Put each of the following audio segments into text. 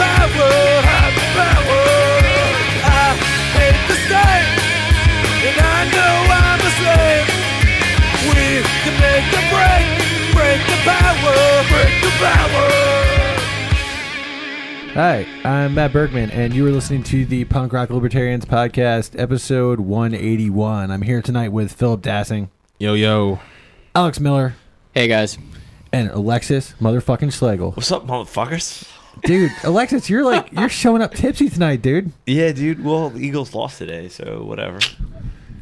power, have power. I hate the state, and I know I'm a slave. We can make a break, break the power, break the power. Hi, I'm Matt Bergman, and you are listening to the Punk Rock Libertarians podcast, episode 181. I'm here tonight with Philip Dassing, Yo yo. Alex Miller, Hey guys. and Alexis motherfucking Schlegel. What's up, motherfuckers? Dude, Alexis, you're like you're showing up tipsy tonight, dude. Yeah, dude. Well, the Eagles lost today, so whatever.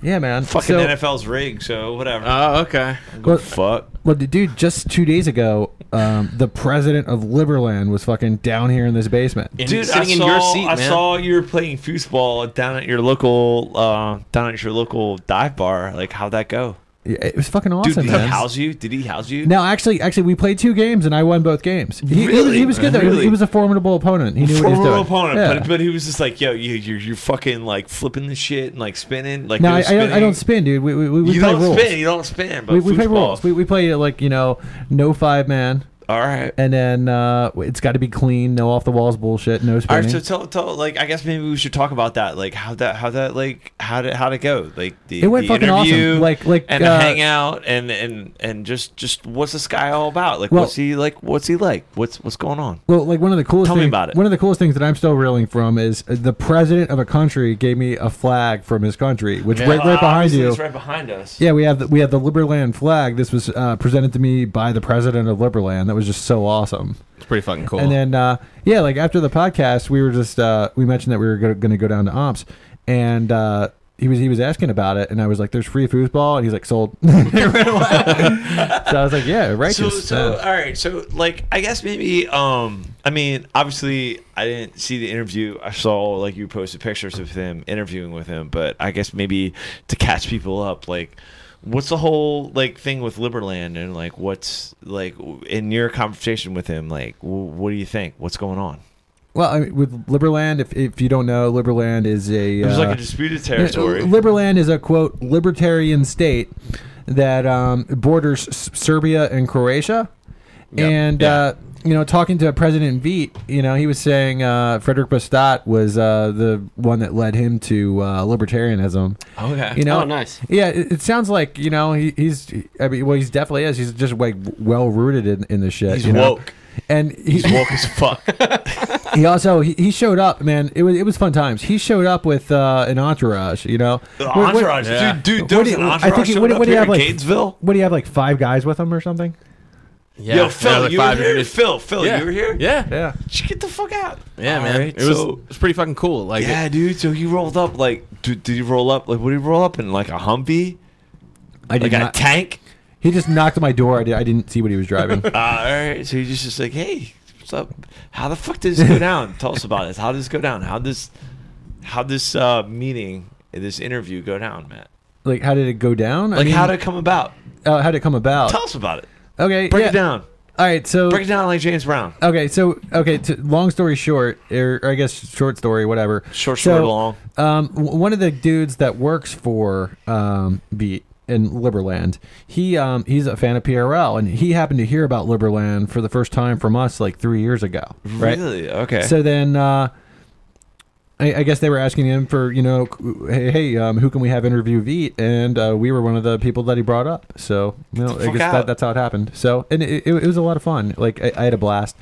Yeah, man. Fucking So- NFL's rigged, so whatever. Oh, okay. Go well- fuck. Well, dude, just two days ago, um, the president of Liberland was fucking down here in this basement. And Dude, sitting I in saw, your seat, I man. saw you were playing foosball down at your local, uh, down at your local dive bar. Like, how'd that go? Yeah, It was fucking awesome, Dude, did man. he house you? Did he house you? No, actually, actually, we played two games and I won both games. He, he was- Really? he was good though. He was- Really? He was a formidable opponent. He knew what he was doing. opponent, Yeah. but, but he was just like, yo, you, you're, you're fucking like flipping the shit and like spinning. Like, no, I, I don't. I spinning. don't spin, dude. We we, we, we You play don't rules. spin. You don't spin. But we, we play foosball. rules. We, we play like you know no five man, All right. and then uh, it's got to be clean, no off the walls bullshit, no All spinning. right, so tell, tell, like, I guess maybe we should talk about that, like, how that, how that, like, how did, how it go, like, the, It went the fucking awesome. interview, Like- like, and uh, hangout, and and and just, just, what's this guy all about? Like, Well- what's he like? What's he like? What's, what's going on? well, like one of the coolest Tell me things, about it. One of the coolest things that I'm still reeling from is uh, the president of a country gave me a flag from his country, which right, right behind you. Right behind us. Yeah, we have the, we have the Liberland flag. This was uh, presented to me by the president of Liberland. That was just so awesome. It's pretty fucking cool. And then uh, yeah, like after the podcast, we were just uh, we mentioned that we were going to go down to Omps, and uh, he was he was asking about it, and I was like, "There's free foosball," and he's like, "Sold." so I was like, "Yeah, right." So, so Yeah. all right. So, like, I guess maybe, um, I mean, obviously, I didn't see the interview. I saw like you posted pictures of him interviewing with him, but I guess maybe to catch people up, like, what's the whole like thing with Liberland, and like, what's like in your conversation with him, like, w- what do you think? What's going on? well, I mean, with Liberland, if if you don't know, Liberland is a It was like uh, a disputed territory. Liberland is a quote libertarian state that um, borders S- Serbia and Croatia, Yep. and Yeah. uh, you know, talking to President Vít, you know, he was saying uh, Frédéric Bastiat was uh, the one that led him to uh, libertarianism. okay. You know, Oh, nice. Yeah, it, it sounds like you know he, he's. I mean, well, he's definitely is. He's just like well rooted in, in the shit. He's you know? woke. and he, He's woke as fuck. he also he, he showed up, man. It was it was fun times. He showed up with uh, an entourage. You know, The What- what- entourage, Yeah. dude. Dude, What there was do an you- I think he- what do- what do you have, like- Gainesville. What do you have like five guys with him or something? Yeah, Yo, Phil, like you were here. minutes. Phil, Phil, yeah. you were here. Yeah. Yeah. Did you get the fuck out? Yeah, All man. right, it was it was pretty fucking cool. Like yeah, dude. So he rolled up like, dude, did he roll up like? What did he roll up in? Like a Humvee? I Like did a not. tank? he just knocked on my door. I, did, I didn't see what he was driving. Uh, all right. So he's just, just like, hey, what's up? How the fuck did this go down? Tell us about this. How did this go down? How this, how this uh, meeting, this interview go down, Matt? like, how did it go down? I Like, mean, how did it come about? uh, how did it come about? Tell us about it. Okay, Break yeah. it down. All right, so Break it down like James Brown. Okay, so okay. To, long story short, or, or I guess short story, whatever. Short So, story long. Um, w- one of the dudes that works for um, Beat in Liberland, he um, he's a fan of PRL, and he happened to hear about Liberland for the first time from us like three years ago, right? Really? Okay. So then, uh, I, I guess they were asking him for you know, hey, hey um, who can we have interview Vít? And uh, we were one of the people that he brought up. So you know, I guess that, that's how it happened. So and it, it, it was a lot of fun. Like I, I had a blast.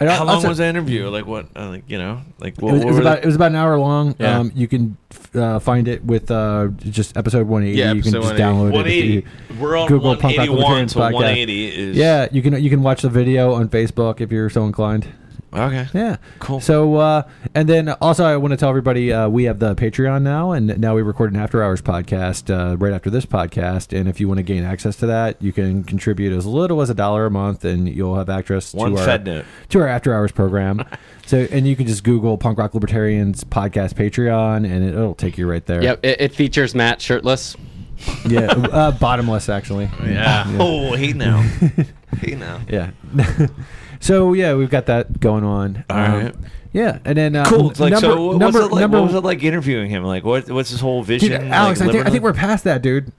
And How long also- was the interview? Like what? Uh, like you know, like It what? was, it was about the- it was about an hour long. Yeah. Um, you can uh, find it with uh, just episode 180. Yeah, you can just download it. you- We're on Google Punk Rock 181, Libertarians so podcast. 180 is. Yeah, you can you can watch the video on Facebook if you're so inclined. Okay. Yeah. Cool. So, uh, and then also, I want to tell everybody uh, we have the Patreon now, and now we record an after hours podcast uh, right after this podcast. And if you want to gain access to that, you can contribute as little as a dollar a month, and you'll have access One to our Fed note. to our after hours program. so, and you can just Google Punk Rock Libertarians podcast Patreon, and it, it'll take you right there. Yep, it, it features Matt shirtless. Yeah. uh, bottomless, actually. Yeah. Oh, he now. he now. Yeah. So yeah, we've got that going on. All Um, right. Yeah, and then uh, Cool. It's like, number, so what number, was it like? number, what was it like interviewing him? Like, what? What's his whole vision? Dude, Alex, like, I think I think we're past that, dude.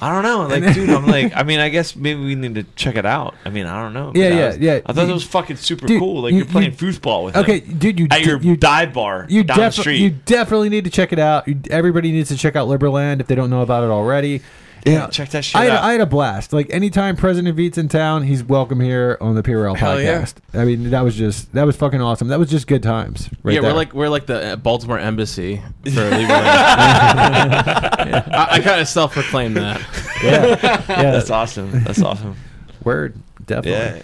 I don't know. Like, dude, I'm like, I mean, I guess maybe we need to check it out. I mean, I don't know. Yeah, But I yeah, was- yeah. I thought it was fucking super Dude, cool. Like you- you, are playing foosball with Okay, him dude, you at your you dive bar you down the defi- street. you definitely need to check it out. You, everybody needs to check out Liberland if they don't know about it already. Yeah, You check that shit I had, out. I had a blast. Like anytime President Vít's in town, he's welcome here on the PRL Hell yeah. podcast. I mean, that was just that was fucking awesome. That was just good times. Right yeah, there. we're like we're like the uh, Baltimore embassy for Liberland. I, I kind of self-proclaim that. yeah, yeah, That's awesome. That's awesome. word definitely. Yeah.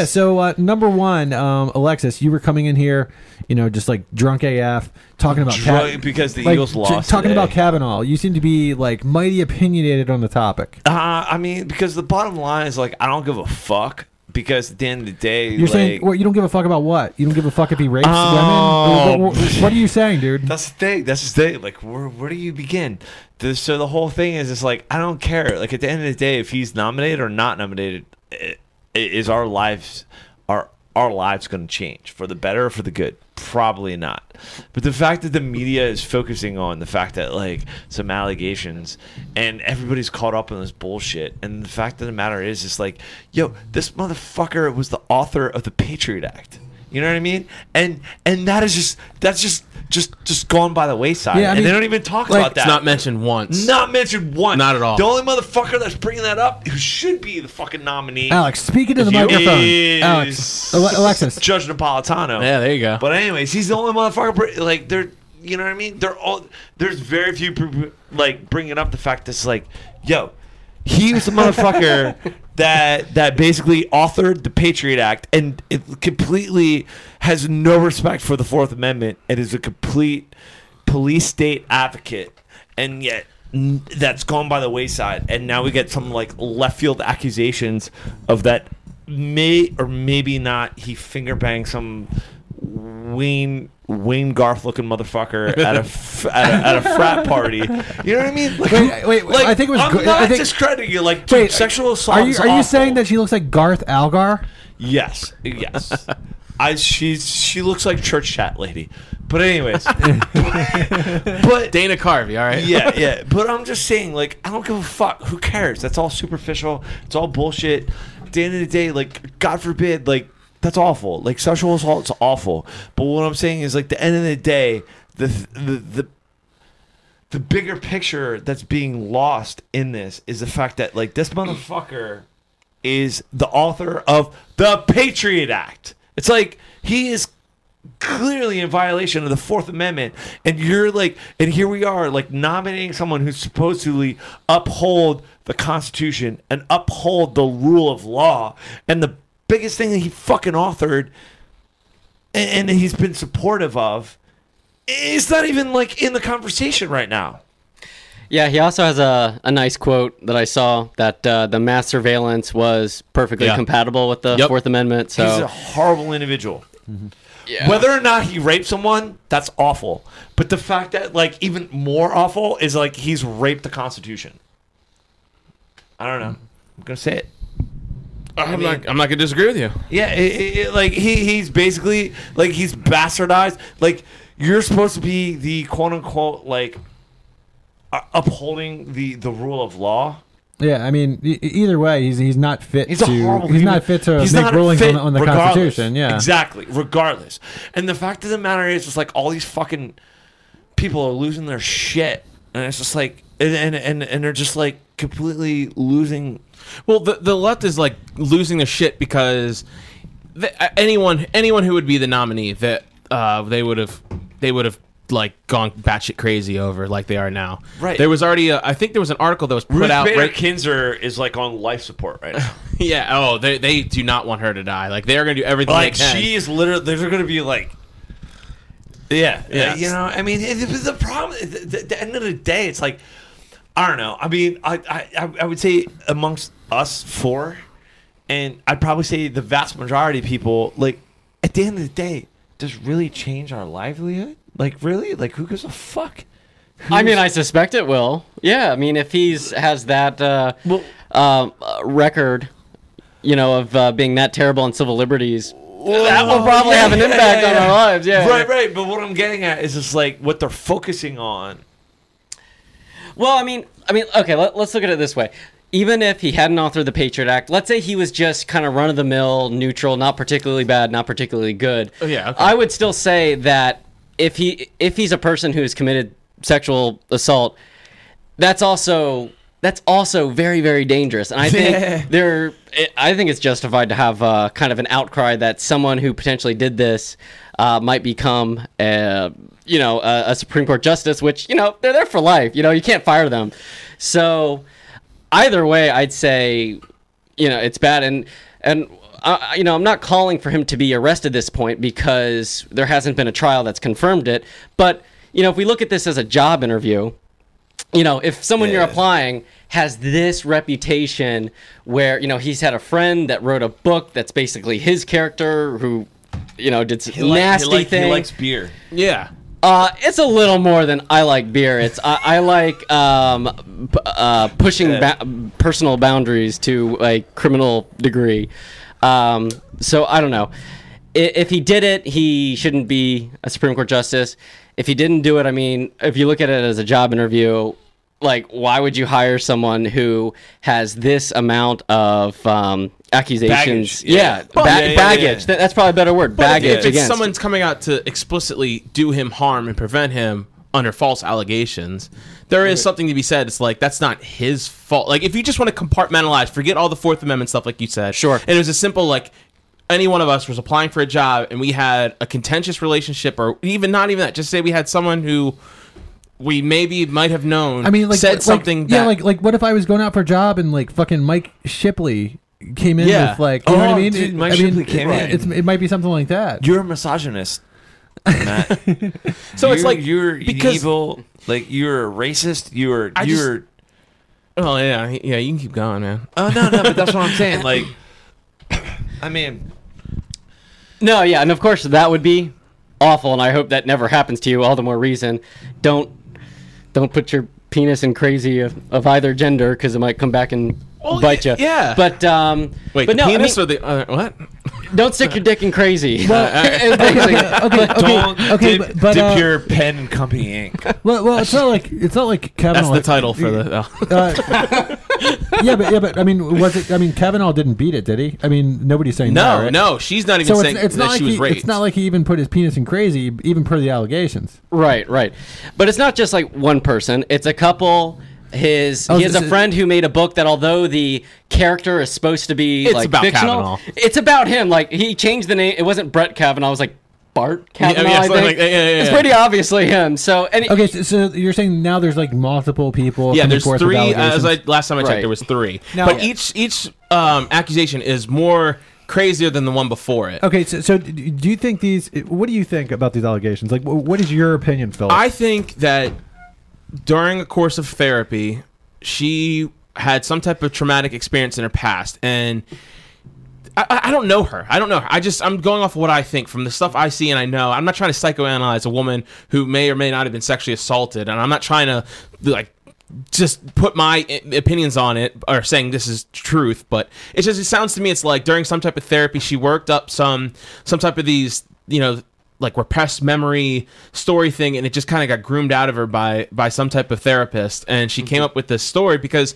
Yeah. So uh, number one, um, Alexis, you were coming in here, you know, just like drunk AF, talking about Drunk because the like, Eagles t- lost. talking today. about Kavanaugh. You seem to be like mighty opinionated on the topic. Uh, I mean, because the bottom line is like, I don't give a fuck. Because at the end of the day, You're like, saying what? You don't give a fuck about what? You don't give a fuck if he rapes Oh. women? What, what- what are you saying, dude? That's the thing. That's the thing. Like, where where do you begin? The, so the whole thing is, it's like I don't care. Like at the end of the day, if he's nominated or not nominated, i- is our lives our our lives going to change for the better or for the good? Probably not. But the fact that the media is focusing on the fact that like some allegations and everybody's caught up in this bullshit, and the fact of the matter is, it's like, yo, this motherfucker was the author of the Patriot Act. You know what I mean? And and that is just that's just just just gone by the wayside. Yeah, I and they don't even talk like, about that. It's not mentioned once. Not mentioned once. Not at all. The only motherfucker that's bringing that up, who should be the fucking nominee, Alex, speaking to the is microphone. Alex, Alexis. Judge Napolitano. Yeah, there you go. But anyways, he's the only motherfucker. Like they're, you know what I mean? They're all. There's very few pr- like bringing up the fact that's like, yo, he was the motherfucker that that basically authored the Patriot Act and it completely has no respect for the Fourth Amendment and is a complete police state advocate, and yet. That's gone by the wayside, and now we get some like left field accusations of that may or maybe not he finger banged some Wayne Wayne Garth looking motherfucker at a, f- at a at a frat party. You know what I mean? Like, Wait, wait, like, I think it was I'm go- I not think- discrediting you. Like, Wait, sexual assault. Are you are you saying that she looks like Garth Algar? Yes, yes. I she's she looks like church chat lady. But anyways, but Dana Carvey, all right. yeah, yeah. But I'm just saying, like, I don't give a fuck. Who cares? That's all superficial. It's all bullshit. At the end of the day, like, God forbid, like, that's awful. Like, sexual assault's awful. But what I'm saying is, like, the end of the day, the the the the bigger picture that's being lost in this is the fact that, like, this motherfucker is the author of the Patriot Act. It's like he is clearly in violation of the Fourth Amendment, and you're like, and here we are, like nominating someone who's supposedly uphold the Constitution and uphold the rule of law, and the biggest thing that he fucking authored, and, and he's been supportive of, is not even like in the conversation right now. Yeah, he also has a, a nice quote that I saw that uh, the mass surveillance was perfectly Yeah. compatible with the Yep. Fourth Amendment. So he's a horrible individual. yeah. Whether or not he raped someone, that's awful. But the fact that, like, even more awful is like he's raped the Constitution. I don't know. I'm gonna say it. I'm mean- not. I'm not gonna disagree with you. Yeah, it, it, it- like he he's basically like he's bastardized. Like you're supposed to be the quote unquote like uh, upholding the the rule of law. Yeah, I mean, e- either way, he's he's not fit He's to horrible. he's not fit to he's make not rulings on the, on the. Constitution. Yeah, exactly. Regardless, and the fact of the matter is, it's like all these fucking people are losing their shit, and it's just like, and and and, and they're just like completely losing. Well, the the left is like losing their shit because the, anyone anyone who would be the nominee that uh, they would have they would have like gone batshit crazy over like they are now. Right. There was already a, I think there was an article that was put Ruth out. Bader Right, Kinzer is like on life support right now. yeah. Oh, they they do not want her to die. Like they are going to do everything like they can. she is literally there's going to be like yeah yeah you know i mean it, it- the problem at the, the, the end of the day it's like i don't know i mean I, I I- i would say amongst us four and i'd probably say the vast majority of people like at the end of the day does really change our livelihood like really like who gives a fuck I mean, I suspect it will. Yeah, I mean, if he's has that uh, Well- um, uh, record, you know, of uh, being that terrible on civil liberties, that will probably yeah, have an yeah, impact yeah, on our lives. Yeah. right right but what i'm getting at is just like what they're focusing on Well, I mean, I mean, okay, let, let's look at it this way. Even if he hadn't authored the Patriot Act, let's say he was just kind of run of the mill, neutral, not particularly bad, not particularly good. Oh, yeah, okay. I would still say that if he if he's a person who has committed sexual assault, that's also that's also very very dangerous and i think there i think it's justified to have uh, kind of an outcry that someone who potentially did this uh, might become a, you know a, a supreme court justice which you know they're there for life you know you can't fire them so either way i'd say you know it's bad and and uh, you know i'm not calling for him to be arrested at this point because there hasn't been a trial that's confirmed it but you know if we look at this as a job interview you know, if someone you're applying has this reputation where, you know, he's had a friend that wrote a book that's basically his character who, you know, did some He like- he nasty like- thing. He likes beer. Yeah. Uh, it's a little more than I like beer. It's I, I like um, p- uh, pushing ba- personal boundaries to a criminal degree. Um, so I don't know. I- If he did it, he shouldn't be a Supreme Court justice. If he didn't do it, I mean, if you look at it as a job interview, like why would you hire someone who has this amount of um, accusations? Baggage, yeah. yeah, ba- yeah, yeah, baggage. That's probably a better word. But baggage if, it's someone's coming out to explicitly do him harm and prevent him under false allegations, there is something to be said. It's like that's not his fault. Like if you just want to compartmentalize, forget all the Fourth Amendment stuff, like you said. Sure. And it was a simple like. Any one of us was applying for a job and we had a contentious relationship, or even not even that. Just say we had someone who we maybe might have known. I mean, like said like, something. Yeah, that, like like what if I was going out for a job and like fucking Mike Shipley came in Yeah. with like, you know what I Oh, mean? dude, It- Mike I mean, Shipley came it, in. It's, it might be something like that. You're a misogynist. Matt. so it's You're- like you're because evil. Like you're a racist. You're I just- you're. oh yeah yeah you can keep going man. Oh no no, but that's what I'm saying. Like, I mean, No, yeah, and of course that would be awful, and I hope that never happens to you. All the more reason, don't don't put your penis in crazy of, of either gender because it might come back and Well, bite you. yeah. But um, Wait, but the no, penis I mean, or the uh, what? Don't stick your dick in crazy. Well, And basically- okay, okay, don't okay, dip, but, but dip uh, your pen and company ink. well, well, it's not like it's not like Kavanaugh. That's the title for the. Uh, yeah, but yeah, but I mean, was it? I mean, Kavanaugh didn't beat it, did he? I mean, nobody's saying that, no, right? no, she's not even So saying it's, it's that not like she was he, raped. it's not like he even put his penis in crazy, even per the allegations. Right, right. But it's not just like one person. It's a couple. His Oh, he has a friend who made a book that although the character is supposed to be It's like about fictional, Kavanaugh. it's about him. Like he changed the name. It wasn't Brett Kavanaugh. It was like Bart Kavanaugh. yeah, I something think. like- yeah, yeah, yeah, It's pretty obviously him. So and Okay, so, so you're saying now there's like multiple people. yeah, coming there's forth with three. Uh, as I last time I checked, Right. there was three. Now- but each each um, accusation is more crazier than the one before it. Okay, so, so do you think these? What do you think about these allegations? Like, what is your opinion, Phil? I think that during a course of therapy, she had some type of traumatic experience in her past, and I- I, don't know her. I don't know her. I just I'm going off of what I think from the stuff I see and I know. I'm not trying to psychoanalyze a woman who may or may not have been sexually assaulted, and I'm not trying to like just put my opinions on it or saying this is truth but it just it sounds to me it's like during some type of therapy she worked up some some type of these you know like repressed memory story thing and it just kind of got groomed out of her by by some type of therapist. And she came mm-hmm. up with this story because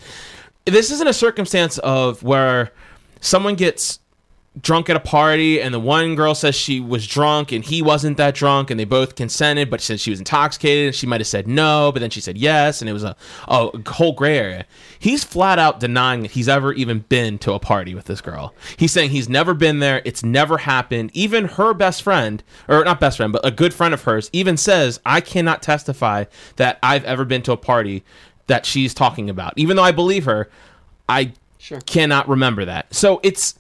this isn't a circumstance of where someone gets drunk at a party and the one girl says she was drunk and he wasn't that drunk and they both consented but since she was intoxicated and she might have said no but then she said yes and it was a, a whole gray area. He's flat out denying that he's ever even been to a party with this girl. He's saying he's never been there it's never happened. Even her best friend or not best friend but a good friend of hers even says i cannot testify that i've ever been to a party that she's talking about. Even though i believe her i cannot remember that. So it's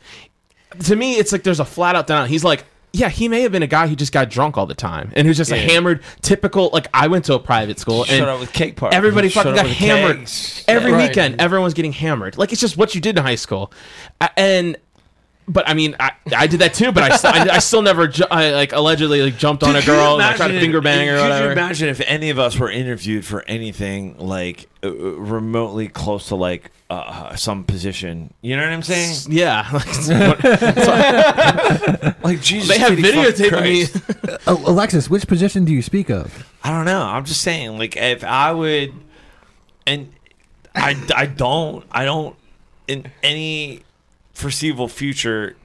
to me, it's like there's a flat out denial. He's like, yeah, he may have been a guy who just got drunk all the time and who's just a hammered, typical. Like I went to a private school and up with cake party. everybody Shut fucking got hammered every Right. weekend. Everyone's getting hammered. Like it's just what you did in high school, and. But I mean, I, I did that too. But I, st- I, I still never ju- I, like allegedly like jumped on a Dude, could you girl and like, tried to finger if- bang her or Could you whatever. imagine if any of us were interviewed for anything like uh, remotely close to like uh, some position? You know what I'm saying? yeah, like, Like Jesus, they have kitty fucking videotaping me. Christ. Oh, Alexis, which position do you speak of? I don't know. I'm just saying, like, if I would, and I, I don't I don't in any foreseeable future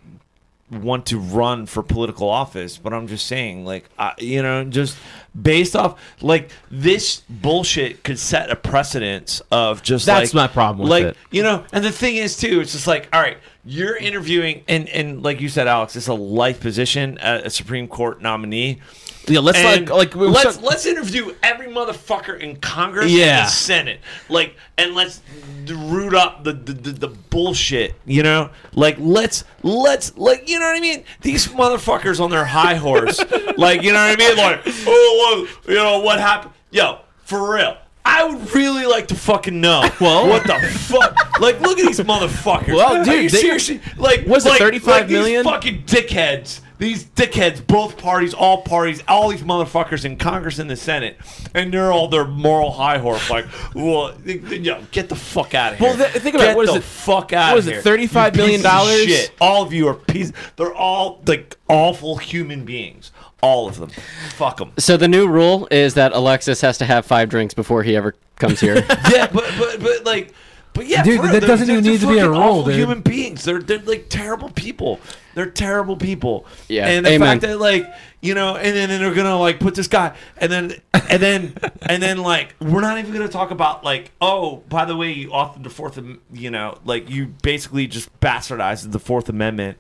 want to run for political office, but I'm just saying, like, I, you know, just based off like this bullshit could set a precedence of just That's like my problem with like it. you know, and the thing is too, it's just like, all right, you're interviewing, and and like you said, Alex, it's a life position, a, a Supreme Court nominee. Yeah, let's And like like we- let's so- let's interview every motherfucker in Congress Yeah. and the Senate, like, and let's root up the, the the, the bullshit, you know, like let's let's like you know what I mean. These motherfuckers on their high horse, like you know what I mean, like oh you know what happened, yo, for real. I would really like to fucking know. Well- what the fuck? Like, look at these motherfuckers. Well, Are dude, seriously like Was it like, 35 like million? These fucking dickheads. These dickheads, both parties, all parties, all these motherfuckers in Congress and the Senate, and they're all their moral high horse. Like, well, yo, get the fuck out of here. Well, th- think about it, get what is the it- fuck out what of is it, here. $35 You million dollars? Shit. All of you are pieces. They're all like awful human beings. All of them. Fuck them. So the new rule is that Alexis has to have five drinks before he ever comes here. yeah, but but but like, but yeah, Dude, for real, that doesn't even need to be a fucking rule, awful dude. Human beings, they're they're like terrible people. They're terrible people. Yeah, and the amen. fact that like you know, and then and they're gonna like put this guy, and then and then and then like we're not even gonna talk about like oh by the way you authored the fourth, you know, like you basically just bastardized the Fourth Amendment.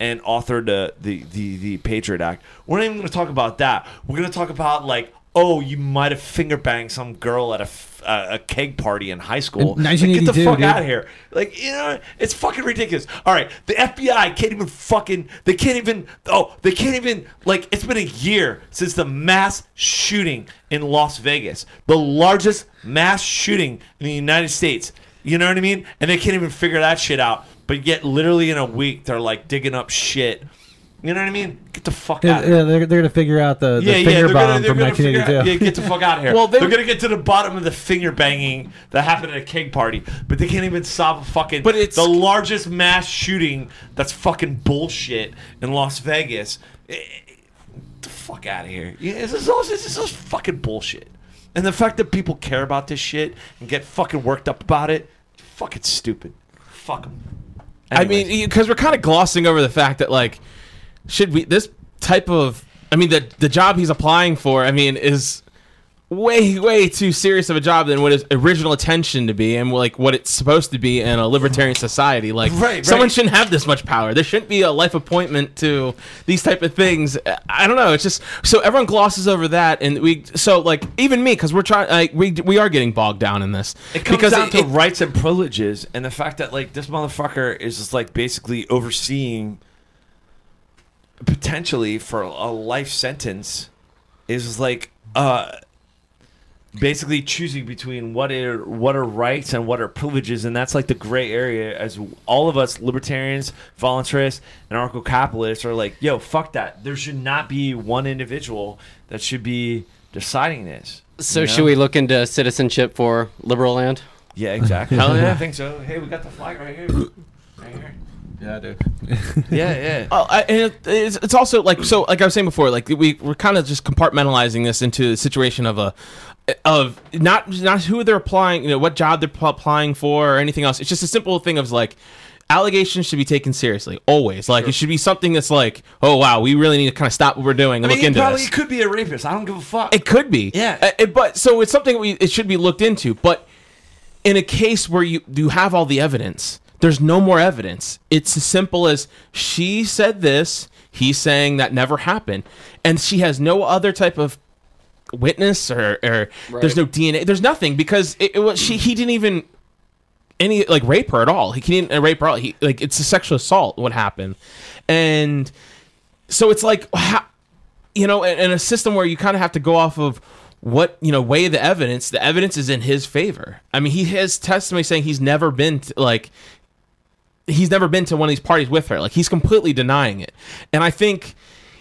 And authored the, the, the, the Patriot Act. We're not even going to talk about that. We're going to talk about like, oh, you might have finger banged some girl at a, f- uh, a keg party in high school. Like, get the fuck dude. out of here. Like, you know, it's fucking ridiculous. All right, the FBI can't even fucking, they can't even, oh, they can't even, like, it's been a year since the mass shooting in Las Vegas, the largest mass shooting in the United States. You know what I mean? And they can't even figure that shit out. But yet, literally in a week, they're like digging up shit. You know what I mean? Get the fuck Yeah, out. of here. yeah, they're, they're gonna figure out the, the Yeah, yeah, finger they're bomb gonna, they're from gonna figure out, 1982. yeah, get the fuck out of here. Well, they- they're gonna get to the bottom of the finger banging that happened at a keg party, but they can't even solve a fucking. But it's- the largest mass shooting that's fucking bullshit in Las Vegas. Eh, Get the fuck out of here! Yeah, this is all this is just fucking bullshit. And the fact that people care about this shit and get fucking worked up about it, fucking stupid. Fuck them. I mean, because we're kind of glossing over the fact that like, should we this type of? I mean, the the job he's applying for, I mean, is way way too serious of a job than what his original intention to be, and like what it's supposed to be in a libertarian society. Like, Right, someone right. shouldn't have this much power. There shouldn't be a life appointment to these type of things. I don't know. It's just so everyone glosses over that, and we so like even me because we're trying like we we are getting bogged down in this It comes because down it- to it- rights and privileges, and the fact that like this motherfucker is just like basically overseeing potentially for a life sentence is like uh basically choosing between what are what are rights and what are privileges and that's like the gray area as all of us libertarians voluntarists and anarcho-capitalists are like yo fuck that there should not be one individual that should be deciding this so you know? should we look into citizenship for Liberland? Yeah, exactly. Hell yeah. I think so. Hey, we got the flag right here. Right here. Yeah, dude. Yeah, yeah. Oh, I, and it, it's, it's also like so. Like I was saying before, like we we're kind of just compartmentalizing this into the situation of a of not not who they're applying, you know, what job they're pl- applying for or anything else. It's just a simple thing of like allegations should be taken seriously always. Like it should be something that's like, oh wow, we really need to kind of stop what we're doing and I mean, look into probably this. could be a rapist. I don't give a fuck. It could be, Yeah. Uh, it- but so it's something we it should be looked into. But in a case where you you have all the evidence, there's no more evidence. It's as simple as she said this. He's saying that never happened, and she has no other type of witness or, or there's no DNA. There's nothing because it, it was she. He didn't even any like rape her at all. He didn't rape her. At all. He like it's a sexual assault. What happened, and so it's like how, you know, in, in a system where you kind of have to go off of what you know, weigh the evidence. The evidence is in his favor. I mean, he has testimony saying he's never been to, like he's never been to one of these parties with her. Like he's completely denying it. And I think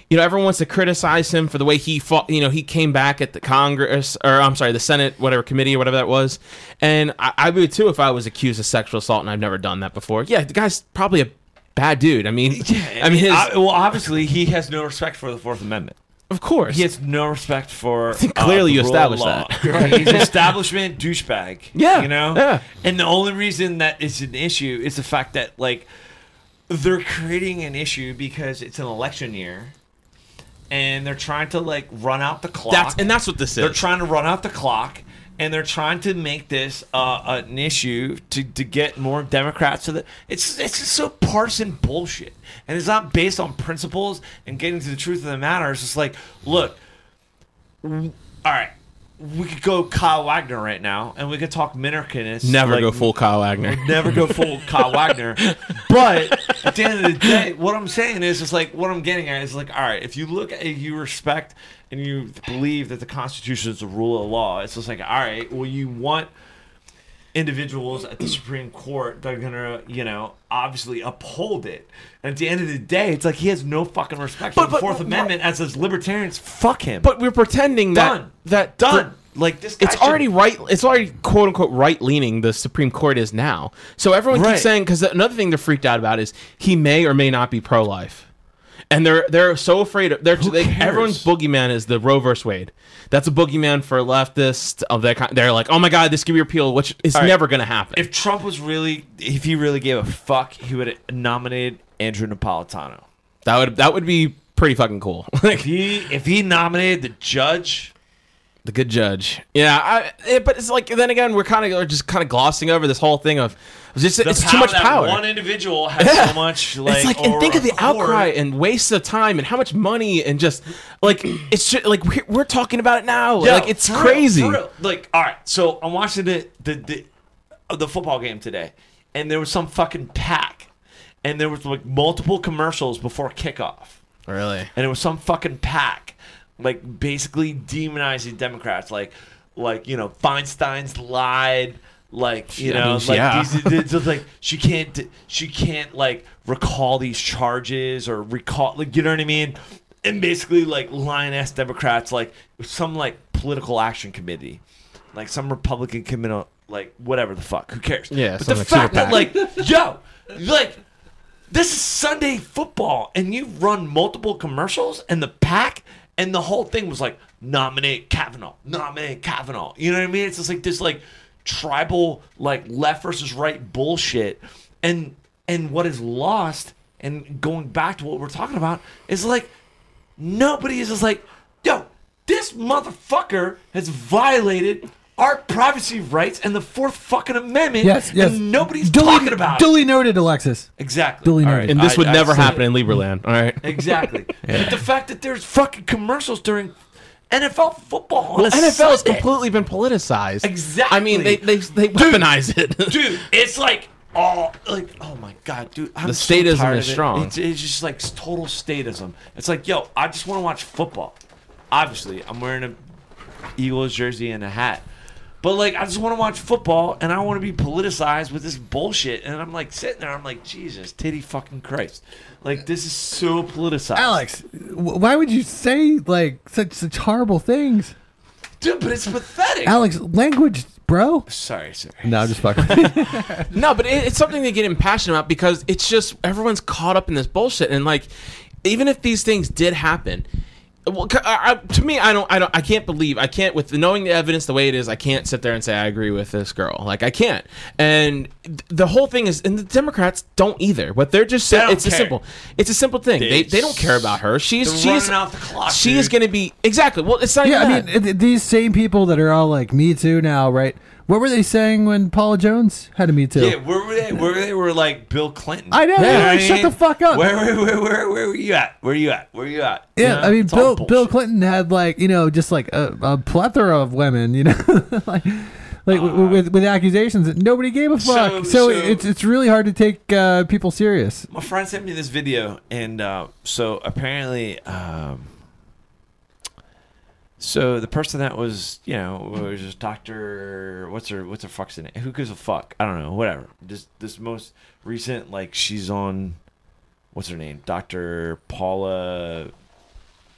you know everyone wants to criticize him for the way he fought. You know, he came back at the Congress or I'm sorry, the Senate, whatever committee or whatever that was. And I, I would too if I was accused of sexual assault and I've never done that before. Yeah, the guy's probably a bad dude. I mean, I mean, his, I- well, obviously, he has no respect for the Fourth Amendment. Of course. He has no respect for. think uh, clearly you established that. Right, He's an establishment douchebag. Yeah, you know. yeah. And the only reason that it's an issue is the fact that like they're creating an issue because it's an election year, and they're trying to like run out the clock. That's and that's what this is. They're trying to run out the clock, and they're trying to make this uh, an issue to, to get more Democrats to the. It's it's just so partisan bullshit, and it's not based on principles and getting to the truth of the matter. It's just like, look, all right, we could go Kyle Wagner right now, and we could talk Minarkinus. Never like, go full Kyle Wagner. never go full Kyle Wagner. But at the end of the day, what I'm saying is, it's like what I'm getting at is like, all right, if you look at you respect and you believe that the Constitution is the rule of law, it's just like, all right, well, you want individuals at the Supreme Court that are gonna, you know, obviously uphold it. And at the end of the day, it's like he has no fucking respect But- for the but- Fourth but- Amendment as his libertarians. Fuck him. But we're pretending that done. that done. like this. Guy it's should- already right. It's already quote unquote right leaning. The Supreme Court is now. So everyone Right. keeps saying because another thing they're freaked out about is he may or may not be pro life, and they're they're so afraid. Of, they're they, everyone's boogeyman is the Roe versus Wade. That's a boogeyman for leftists of that kind. They're like, oh my god, this could be repealed, which is right. never going to happen. If Trump was really, if he really gave a fuck, he would have nominated Andrew Napolitano. that would that would be pretty fucking cool. If like he, if he nominated the judge, the good judge. Yeah, I, it, but it's like then again we're kind of just kind of glossing over this whole thing of just it's power too much power. One individual has Yeah. so much. Like, it's like and think of the outcry and waste of time and how much money and just like it's just, like we're, we're talking about it now Yo, like it's real, crazy for real. Like, all right, so I'm watching the the the, uh, the football game today, and there was some fucking PAC, and there was like multiple commercials before kickoff. really and it was some fucking PAC, like basically demonizing Democrats, like like you know Feinstein's lied, like you I know, mean, like yeah. these, like she can't she can't like recall these charges or recall like you know what I mean, and basically like lioness Democrats like some like political action committee, like some Republican committee. Like whatever the fuck, who cares? Yeah, but the like, fact that like, yo, like this is Sunday football, and you run multiple commercials, and the PAC, and the whole thing was like nominate Kavanaugh, nominate Kavanaugh. You know what I mean? It's just like this like tribal like left versus right bullshit, and and what is lost, and going back to what we're talking about is like nobody is just like, yo, this motherfucker has violated. Our privacy rights and the Fourth fucking Amendment. Yes, yes. And nobody's duly, talking about it. Duly noted, Alexis. Exactly. Duly All noted. and this I- would I never see happen it. in Liberland. all right Exactly. But the fact that there's fucking commercials during NFL football. on well a NFL has completely been politicized Exactly. I mean they they, they weaponize it dude. It's like all like oh my god, dude. I'm The so statism tired is it. strong. It's, it's just like total statism. It's like yo, I just want to watch football. Obviously, I'm wearing a Eagles jersey and a hat. But like, I just want to watch football, and I want to be politicized with this bullshit. And I'm like sitting there, I'm like, Jesus, titty fucking Christ! Like this is so politicized, Alex, why would you say like such such horrible things? dude. But it's pathetic. Alex, language, bro. sorry, sorry. No, I'm just fucking. No, but it, it's something they get impassioned about because it's just everyone's caught up in this bullshit, and like, even if these things did happen, well, c- I- I- to me, I don't, I don't, I can't believe, I can't with knowing the evidence the way it is, I can't sit there and say I agree with this girl, like I can't. And the whole thing is, and the Democrats don't either. But they're just, They don't it's a simple, it's a simple thing. They, They they don't care about her. She's, They're she's, running out the clock, she is going to be exactly. Well, it's not. yeah, I even mean, that. it- these same people that are all like Me Too now, right? What were they saying when Paula Jones had a Me Too? Yeah, where were they? Where they were like Bill Clinton. I know. You yeah, what I shut the fuck up. Where, where, where, where, where were you at? Where you at? Where you at? You Yeah, know? I mean, It's Bill. Bill Clinton had like you know just like a, a plethora of women, you know, like like w with with accusations that nobody gave a fuck. so- So, so- it's it's really hard to take uh, people serious. My friend sent me this video, and uh, so apparently, um, so the person that was, you know, was just Doctor. What's her? What's her fuck's name? Who gives a fuck? I don't know. Whatever. This this most recent, like she's on. What's her name? Doctor Paula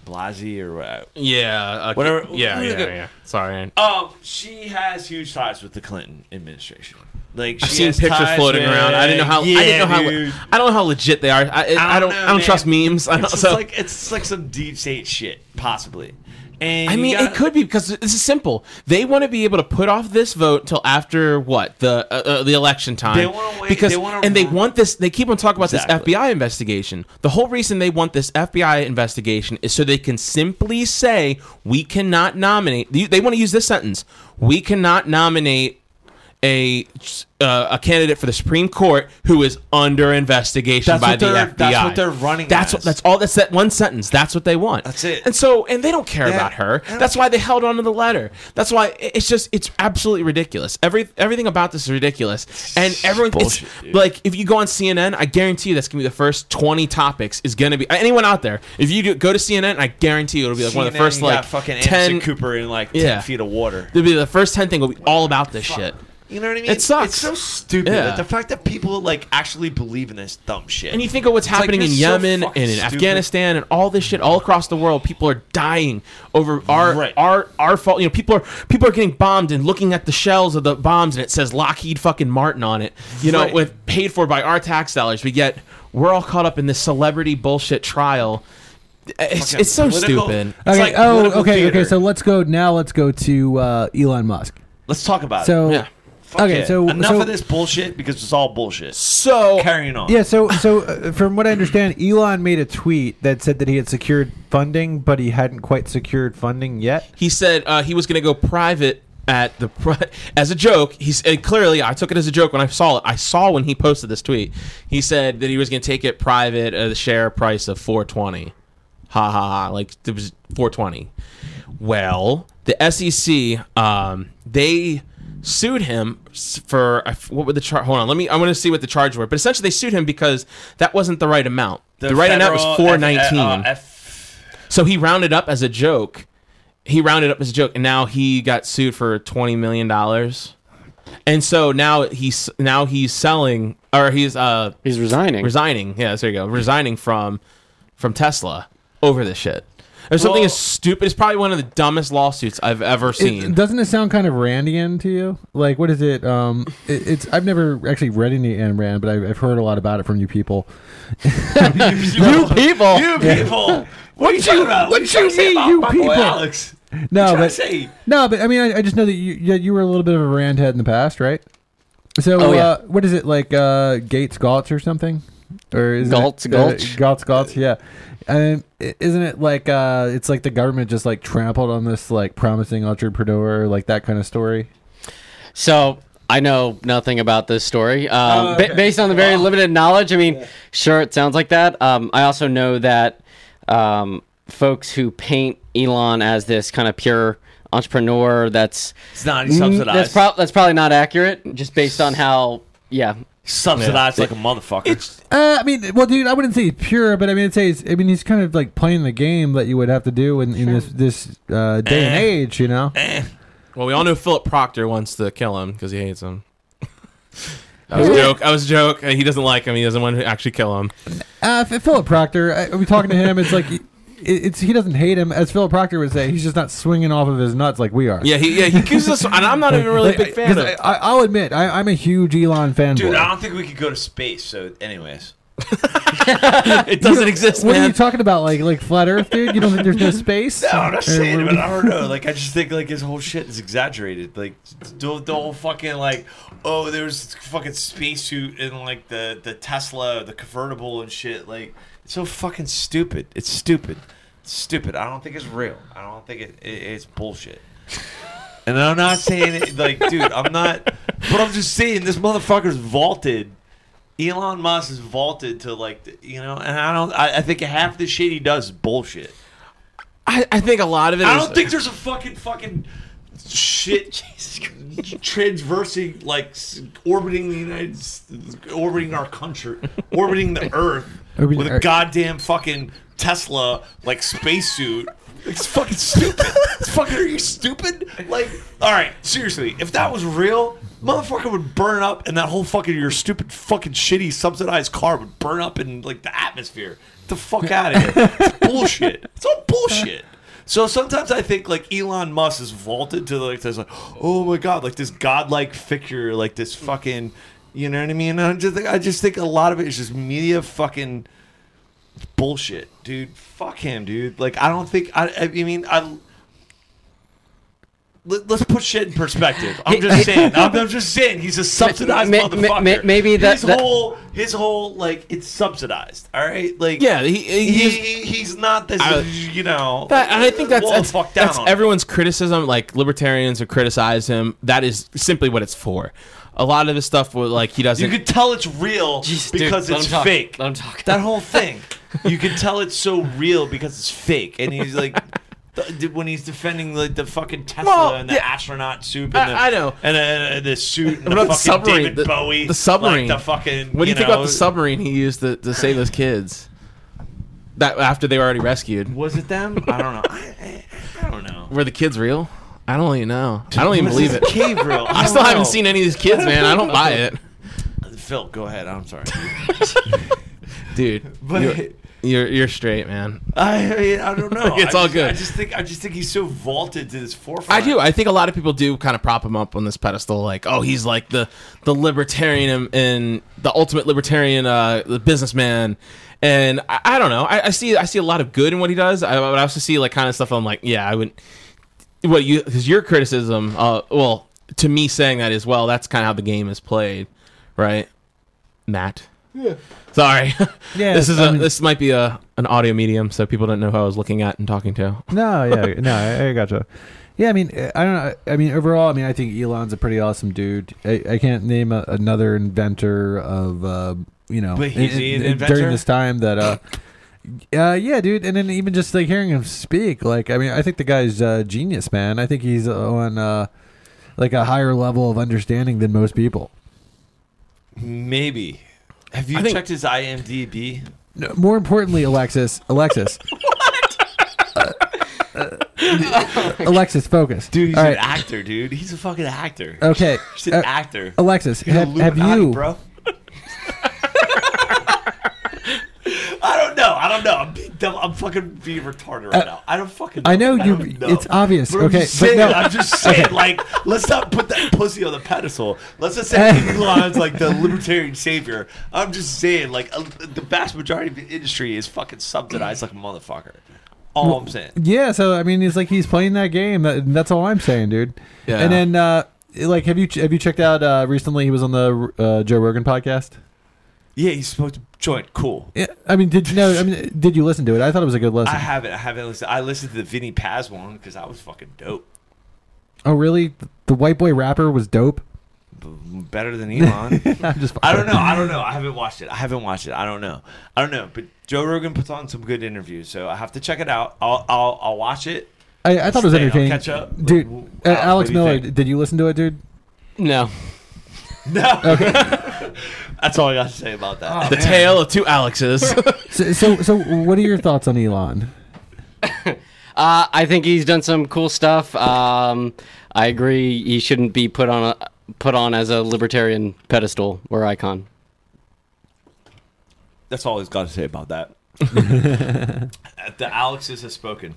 Blasey or what? yeah, uh, Whatever- Yeah, yeah, yeah. Sorry. Um, she has huge ties with the Clinton administration. Like I've seen pictures floating with- around. I didn't know how. Yeah, I didn't know how. dude. I don't know how legit they are. I, I, I don't. know, I don't trust memes. I don't, It's so like it's like some deep state shit, possibly. And I mean, gotta- it could be because this is simple. They want to be able to put off this vote until after what the uh, uh, the election time. They wanna wait- because they wanna and they want this. They keep on talking about Exactly. this FBI investigation. The whole reason they want this FBI investigation is so they can simply say we cannot nominate. They they want to use this sentence: We cannot nominate a uh, a candidate for the Supreme Court who is under investigation That's by the FBI. that's what they're running That's what, that's all. That's that one sentence. That's what they want. That's it. And so, and they don't care Yeah. about her. That's why they held on to the letter. That's why it's just it's absolutely ridiculous. Every everything about this is ridiculous. And everyone Bullshit, like if you go on CNN, I guarantee you that's gonna be the first twenty topics is gonna be anyone out there. If you do, go to CNN, I guarantee you it'll be like one of the first like fucking ten. Anderson Cooper in like Yeah. ten feet of water. It'll be the first ten thing will be all about this shit. You know what I mean? It sucks. It's so stupid. Yeah. Like, the fact that people like actually believe in this dumb shit. And you think of what's It's like, happening in you're so Yemen and in stupid. Afghanistan and all this shit all across the world. People are dying over our Right. our our fault. You know, people are people are getting bombed and looking at the shells of the bombs and it says Lockheed fucking Martin on it. You know, Right. with paid for by our tax dollars. But yet we're all caught up in this celebrity bullshit trial. It's, it's so political- stupid. It's Okay. like oh, okay. theater. Okay. So let's go now. Let's go to uh, Elon Musk. Let's talk about it. So Yeah. Fuck okay, it. so- enough so- of this bullshit because it's all bullshit. So Carrying on. yeah. So so uh, from what I understand, Elon made a tweet that said that he had secured funding, but he hadn't quite secured funding yet. he said uh, he was going to go private at the pri- as a joke. He's uh, clearly I took it as a joke when I saw it. I saw when he posted this tweet. He said that he was going to take it private at a share price of 420. Ha ha ha! Like it was 420. Well, the SEC um, they sued him for what were the charge? Hold on, let me. I want to see what the charge were. But essentially, they sued him because that wasn't the right amount. The, right amount was 419. F- uh, F- So he rounded up as a joke. He rounded up as a joke, and now he got sued for twenty million dollars. And so now he's now he's selling, or he's uh He's resigning. resigning. Yeah, there you go, resigning from from Tesla over this shit. There's something Well- as stupid. It's probably one of the dumbest lawsuits I've ever It, seen. doesn't it sound kind of Randian to you? Like, what is it? Um, it, it's I've never actually read any Ayn Rand, but I've, I've heard a lot about it from you people. you people. You people. What are you about? what are you mean, you people? Alex? No, trying but say? no, but I mean, I, I just know that you yeah, you were a little bit of a Rand head in the past, right? So, Oh, yeah. uh, what is it like? Uh, Gates Galtz or something? Or is Galtz, it, Gulch? Uh, Galtz Galtz, yeah. And i- isn't it like uh, it's like the government just like trampled on this like promising entrepreneur, like that kind of story? So I know nothing about this story. Um, Oh, ba- okay. based on the very limited knowledge, I mean, sure, it sounds like that. Um, I also know that um, folks who paint Elon as this kind of pure entrepreneur, that's It's not subsidized. that's, prob- that's probably not accurate, just based on how, yeah. Subsidized like a motherfucker. Uh, I mean, well, dude, I wouldn't say he's pure, but I mean, I'd say he's, I mean, he's kind of like playing the game that you would have to do in, in this this uh, day and Eh. age, you know. well, we all know Philip Proctor wants to kill him because he hates him. That was a joke. I was a joke. He doesn't like him. He doesn't want to actually kill him. Uh, F- Philip Proctor, I, are we talking to him? It's like it, it's he doesn't hate him, as Philip Proctor would say. He's just not swinging off of his nuts like we are. Yeah, he yeah he accuses us, and I'm not even really a big fan of. I, I, I'll admit, I, I'm a huge Elon fan. Dude, I don't think we could go to space. So, anyways, It doesn't exist, what are you talking about? Like like flat Earth, dude? You don't think there's no space? no, I'm not saying, or- but I don't know. Like, I just think like his whole shit is exaggerated. Like, the, the whole fucking like, oh, there's fucking spacesuit in like the the Tesla, the convertible and shit. Like, it's so fucking stupid. It's stupid. It's stupid. I don't think it's real. I don't think it, it it's bullshit. And I'm not saying it like, dude, I'm not. But I'm just saying this motherfucker's vaulted. Elon Musk is vaulted to like, the, you know, and I don't. I, I think half the shit he does is bullshit. I, I think a lot of it. I is- don't think there's a fucking fucking shit transversing like s- orbiting the United, S- orbiting our country, orbiting the Earth Orbiting with a goddamn fucking Tesla like spacesuit. It's fucking stupid. It's fucking. Are you stupid? Like, all right, seriously. If that was real, motherfucker would burn up, and that whole fucking your stupid fucking shitty subsidized car would burn up in like the atmosphere. Get the fuck out of here. It's bullshit. It's all bullshit. So sometimes I think like Elon Musk is vaulted to like this like, oh my god, like this godlike figure, like this fucking, you know what I mean? I just think I just think a lot of it is just media fucking bullshit, dude. Fuck him, dude. Like I don't think I. I mean I. Let, us put shit in perspective. I'm just saying. I'm, I'm just saying. He's a subsidized Ma- motherfucker. ma- maybe that- his that- whole his whole like it's subsidized. All right, like Yeah, he, he, he's, he- he's not this. I- you know, That, and I think that's that's, down that's everyone's criticism. Like libertarians have criticized him. That is simply what it's for. A lot of his stuff, was like he doesn't. You could tell it's real Jeez, dude, because it's fake. Let him talk. That whole thing, you can tell it's so real because it's fake. And he's like, th- when he's defending like the fucking Tesla Well, and the yeah. astronaut suit, and I- the, I know. and, uh, and the suit, and What the fucking submarine? David The- Bowie, the submarine. like the fucking. what do you, think know, about the submarine he used to, to save those kids? That after they were already rescued. Was it them? I don't know. I, I, I don't know. Were the kids real? I don't even know. I don't even believe it. Cave real. I still haven't seen any of these kids, man. I don't buy it, Phil, go ahead. I'm sorry. dude. But- you're, you're you're straight, man. I, I mean, I don't know. It's I all just- good. I just think I just think he's so vaulted to this forefront. I do. I think a lot of people do kind of prop him up on this pedestal, like, oh, he's like the the libertarian and, the ultimate libertarian, uh, the businessman. And I, I don't know. I, I see I see a lot of good in what he does. I, but I also see like kind of stuff. I'm like, yeah, I wouldn't. What you because your criticism, uh, well, to me saying that as well, that's kind of how the game is played, right, Matt? Yeah. Sorry. Yeah, this is I a mean- this might be a an audio medium, so people don't know who I was looking at and talking to. No, yeah, no, I, I gotcha. Yeah, I mean, I don't know. I mean, overall, I mean, I think Elon's a pretty awesome dude. I, I can't name a, another inventor of, uh, you know, But he's in- an in- inventor? during this time that, uh, uh, yeah, dude. And then even just like hearing him speak, like, I mean, I think the guy's uh, genius, man. I think he's on uh, like a higher level of understanding than most people. Maybe. Have you I think- checked his IMDb? No, more importantly, Alexis, Alexis. what? Alexis, focus, Dude, he's All an right. actor, dude. He's a fucking actor. Okay, He's an uh, actor. Alexis, He's a have, have Illuminati, you? bro? I don't know. I don't know. I'm, being dumb. I'm fucking being retarded right Uh, now. I don't fucking. I know you- know. it's obvious. But I'm Okay, just but saying, no. I'm just saying. Like, let's not put that pussy on the pedestal. Let's just say Elon's like the libertarian savior. I'm just saying, like, uh, the vast majority of the industry is fucking subsidized like a motherfucker. All I'm saying. Yeah, so I mean, it's like he's playing that game. That, that's all I'm saying, dude. Yeah. And then, uh, like, have you have you checked out uh, recently? He was on the uh, Joe Rogan podcast. Yeah, he smoked a joint. Cool. Yeah, I mean, did you know? I mean, did you listen to it? I thought it was a good listen. I haven't. I haven't listened. I listened to the Vinnie Paz one because that was fucking dope. oh, really? The white boy rapper was dope. Better than Elon. I'm just. I don't know. I don't know. I haven't watched it. I haven't watched it. I don't know. I don't know. But Joe Rogan puts on some good interviews, so I have to check it out. I'll I'll, I'll watch it. I, I thought it was Stay, I'll entertaining. catch up. dude. W- Uh, Alex, Alex what you Miller, did you listen to it, dude? No. No. Okay. That's all I got to say about that. The tale of two Alexes. So, so, so, what are your thoughts on Elon? Uh, I think he's done some cool stuff. Um, I agree. He shouldn't be put on a put on as a libertarian pedestal or icon. That's all he's got to say about that. the Alexes has spoken.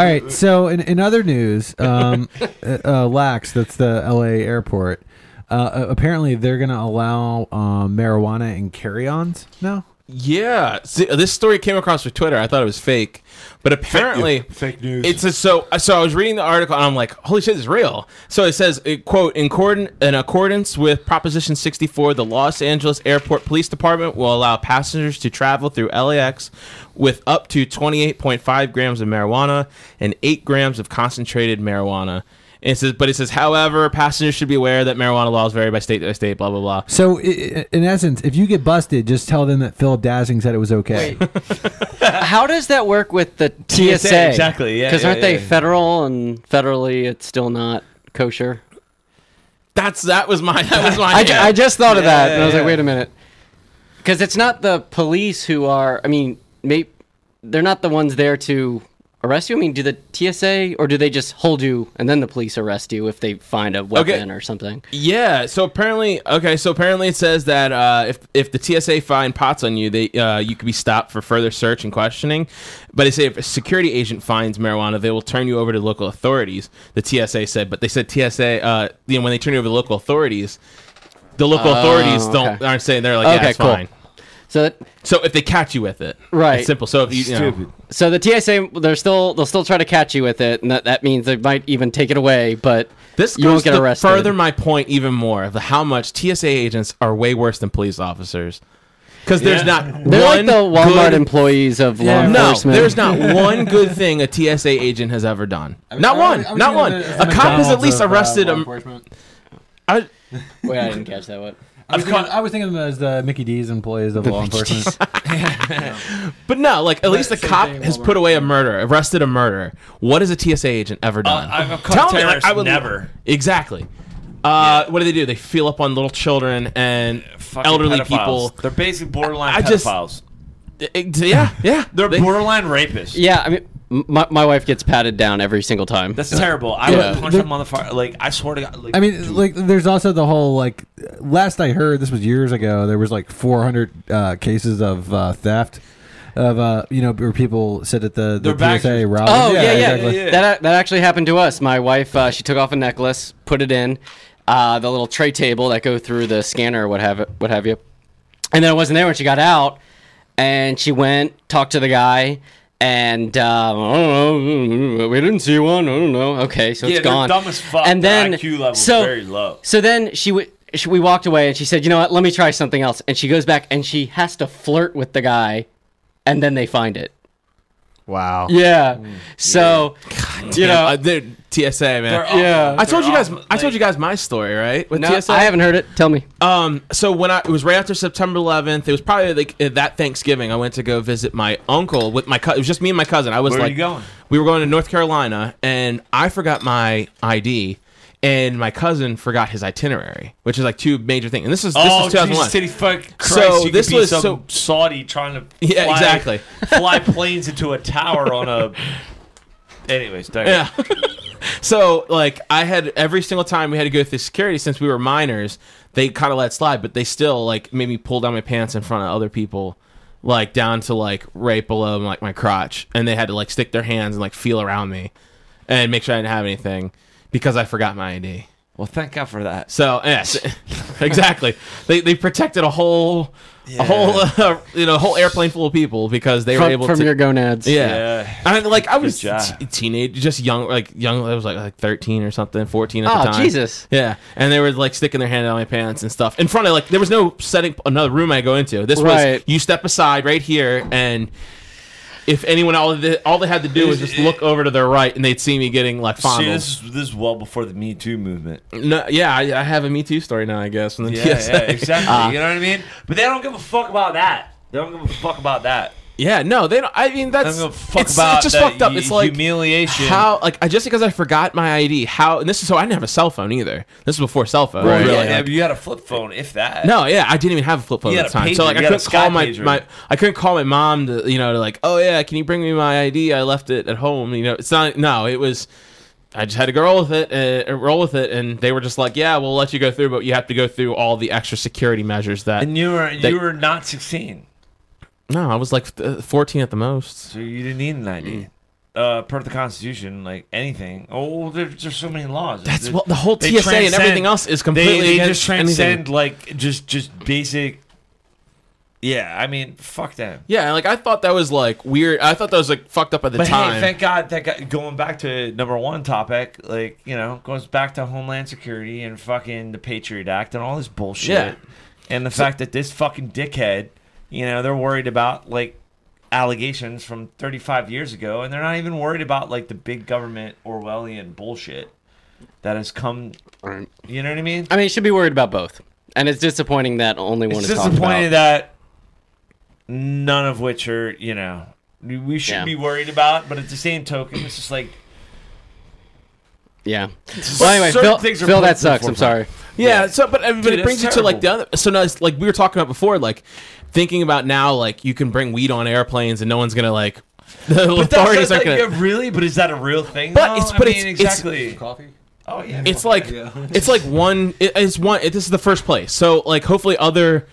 All right. So, in, in other news, um, uh, uh, Lax, that's the L.A. airport. Uh, apparently, they're going to allow um, marijuana in carry-ons now. Yeah, See, this story came across with Twitter. I thought it was fake, but apparently Fake news. It's a, so so. I was reading the article and I'm like, holy shit, this is real. So it says, it, "quote in, accordance in accordance with Proposition 64, the Los Angeles Airport Police Department will allow passengers to travel through LAX with up to 28.5 grams of marijuana and 8 grams of concentrated marijuana." And it says, but it says, however, passengers should be aware that marijuana laws vary by state by state. Blah blah blah. So, i- i- in essence, if you get busted, just tell them that Philip Dazzing said it was okay. How does that work with the TSA? exactly, yeah, Because yeah, aren't they yeah. federal and federally it's still not kosher? That's that was my that was my. I, ju- I just thought of Yeah, that and I was yeah. like, wait a minute. Because it's not the police who are. I mean, may, they're not the ones there to arrest you? I mean, do the TSA or do they just hold you and then the police arrest you if they find a weapon or something? Yeah. So apparently, okay. So apparently, it says that uh, if if the TSA find pots on you, they uh, you could be stopped for further search and questioning. But they say if a security agent finds marijuana, they will turn you over to local authorities. The TSA said, but they said TSA, uh, you know, when they turn you over to local authorities, the local authorities don't Oh, okay. aren't saying they're like, yeah, Okay, it's cool. fine. So that, So if they catch you with it, Right. it's simple. So if you, you know, so the TSA they're still they'll still try to catch you with it, and that, that means they might even take it away. But This you won't get arrested. further my point even more of how much TSA agents are way worse than police officers. Because there's Yeah. not They're one like the Walmart good, employees of law Yeah. No, there's not one good thing a TSA agent has ever done. mean, not I- one. I was not one. of A cop has at least of, uh, arrested law enforcement. I, Wait, I didn't catch that one. I was, thinking, caught- I was thinking of them as the Mickey D's employees of law enforcement. but no, like at least a same cop thing, has Walmart. put away a murder, arrested a murderer. What has a TSA agent ever done? Uh, I've caught terrorists, never. Exactly. Uh, What do they do? They feel up on little children and Fucking elderly pedophiles. people. They're basically borderline I just- pedophiles. It- yeah, yeah. They're They- borderline rapists. Yeah, I mean, m- my, my wife gets patted down every single time. That's terrible. I Yeah. would punch a motherfucker. Like I swear to God. Like, I mean, dude, like, there's also the whole like. Last I heard, this was years ago. There was like 400 uh, cases of uh, theft, of uh, you know, where people sit at the, the They're back- TSA route. Oh yeah, yeah, exactly. yeah, yeah. That that actually happened to us. My wife, uh, she took off a necklace, put it in uh, the little tray table that go through the scanner, or what have it, what have you, and then it wasn't there when she got out, and she went talked to the guy. And um, I don't know, we didn't see one. I don't know. Okay, so yeah, it's gone. dumb as fuck. And then IQ level so very low. so then she, w- she we walked away and she said, "You know what? Let me try something else." And she goes back and she has to flirt with the guy, and then they find it. Wow. Yeah. So, you know, uh, dude, TSA man. They're. Yeah. I told you guys. awful. I told you guys my story, right? With no, TSA. I haven't heard it. Tell me. Um. So when I it was right after September 11th, it was probably like uh, that Thanksgiving. I went to go visit my uncle with my. cousin. it was just me and my cousin. I was like Where are like, you going? We were going to North Carolina, and I forgot my ID, and my cousin forgot his itinerary, which is like two major things. And this is this Oh, is 2001. Jesus, city fuck Christ! So you this was so- Saudi trying to Yeah, fly, exactly. fly planes into a tower on a. Anyways. Yeah. so like I had every single time we had to go through security since we were minors, they kind of let slide, but they still like made me pull down my pants in front of other people, like down to like right below like my crotch, and they had to like stick their hands and like feel around me, and make sure I didn't have anything because I forgot my ID. Well, thank God for that. So yes, exactly. They they protected a whole a whole uh, you know whole airplane full of people because they were able from to your gonads. yeah. Yeah. I mean, like I was job. t- teenage, just young, like young. I was like like thirteen or something, fourteen at Oh, the time. Jesus. Yeah, and they were like sticking their hand down my pants and stuff in front of like there was no setting another room I go into. This Right. was you step aside right here, and if anyone all they, all they had to do was just look over to their right, and they'd see me getting like See, fondled. this is this is well before the Me Too movement. no, yeah, I, I have a Me Too story now, I guess. From the Yeah, TSA. yeah, exactly. Uh, you know what I mean? But they don't give a fuck about that. They don't give a fuck about that. Yeah, no, they don't. I mean, that's give fuck it's, about it's just that fucked up. It's like humiliation. How like I just because I forgot my ID. How and this is so I didn't have a cell phone either. This is before cell phone. Well, really. yeah, like- you had a flip phone, if that. no, yeah, I didn't even have a flip phone at the time. So like I You a couldn't call my, pager. my I couldn't call my mom to you know to like oh yeah can you bring me my ID I left it at home you know it's not no it was I just had to go roll with it uh, roll with it and they were just like yeah we'll let you go through but you have to go through all the extra security measures that And you were They- you were not 16, no I was like uh, 14 at the most so you didn't need an ID. Uh, per the Constitution, like anything. Oh, there's there's so many laws. that's what the whole they TSA and transcend- everything else is completely they, they against just transcend anything. like just just basic. Yeah, I mean, fuck them. Yeah, like I thought that was like weird. I thought that was like fucked up at the But time. hey, thank God that got, going back to number one topic, like you know, goes back to Homeland Security and fucking the Patriot Act and all this bullshit, Yeah. and the fact that this fucking dickhead, you know, they're worried about like allegations from 35 years ago, and they're not even worried about like the big government Orwellian bullshit that has come. You know what I mean? I mean, you should be worried about both. And it's disappointing that only one It's is talked disappointing about. that none of which are you know we- we should Yeah. be worried about, but at the same token, it's just like yeah. Well, anyway, Phil, things are Phil that sucks. I'm sorry. Yeah, Yeah. so but, but Dude, it brings you to like the other. So now, it's like we were talking about before, like thinking about now, like you can bring weed on airplanes and no one's gonna like the But that's authorities aren't gonna. yeah, really. But is that a real thing? But though? it's- I but mean, it's- it's- exactly. Coffee. oh yeah. It's like it's like one. It, it's one. It, this is the first place. So like, hopefully other.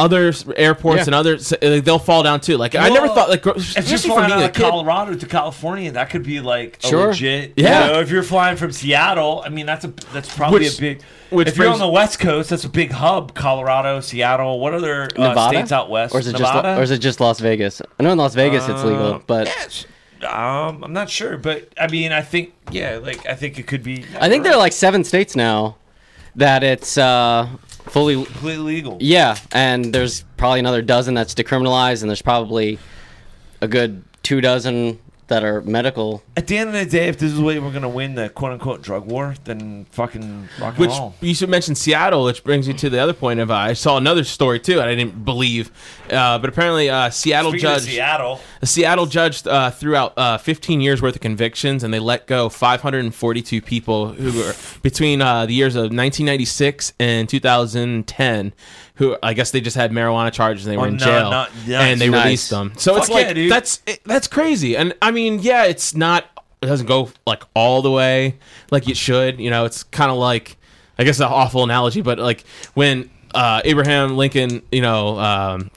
Other airports Yeah. and other uh, they'll fall down too. Like I never thought, like If you're especially for flying me, out of Colorado to California, that could be like a Sure. legit. Yeah. You know, if you're flying from Seattle, I mean, that's a that's probably Which- a big. which if you're on the West Coast, that's a big hub. Colorado, Seattle. What other uh, Nevada states out west? or is it Nevada? just or is it just Las Vegas? I know in Las Vegas it's Uh, legal, but Yes. Um, I'm not sure, but I mean, I think yeah, like I think it could be. I think there are like seven states now that it's uh, fully completely legal. yeah, and there's probably another dozen that's decriminalized, and there's probably a good two dozen that are medical. At the end of the day, if this is the way we're gonna win the quote unquote drug war, then fucking rock and Which roll. you should mention Seattle, which brings you to the other point of uh, I saw another story too, and I didn't believe, uh, but apparently uh, Seattle Speaking judge Seattle. a Seattle judge uh, threw out uh, 15 years worth of convictions, and they let go 542 people who were between uh, the years of 1996 and 2010. Who I guess they just had marijuana charges and they were Oh, in no, jail, not- nice. and they Nice. released them. So it's like yeah, that's it, that's crazy. And I mean, yeah, it's not. It doesn't go like all the way like it should. You know, it's kind of like I guess an awful analogy, but like when uh, Abraham Lincoln, you know. Um,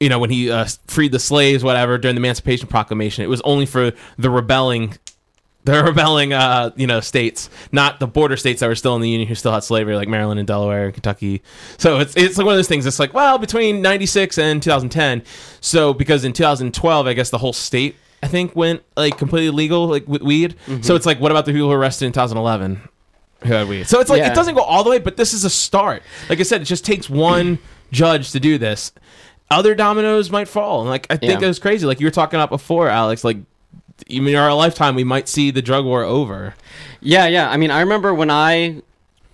you know, when he uh, freed the slaves, whatever, during the Emancipation Proclamation, it was only for the rebelling, the rebelling, uh, you know, states, not the border states that were still in the Union who still had slavery, like Maryland and Delaware and Kentucky. So it's it's like one of those things. It's like, well, between '96 and 2010. So because in 2012, I guess the whole state, I think, went like completely legal, like with weed. So it's like, what about the people who were arrested in 2011? Who had weed? So it's like Yeah. it doesn't go all the way, but this is a start. Like I said, it just takes one judge to do this. Other dominoes might fall, and like I think Yeah. it was crazy. Like you were talking about before, Alex. Like even in our lifetime, we might see the drug war over. Yeah, yeah. I mean, I remember when I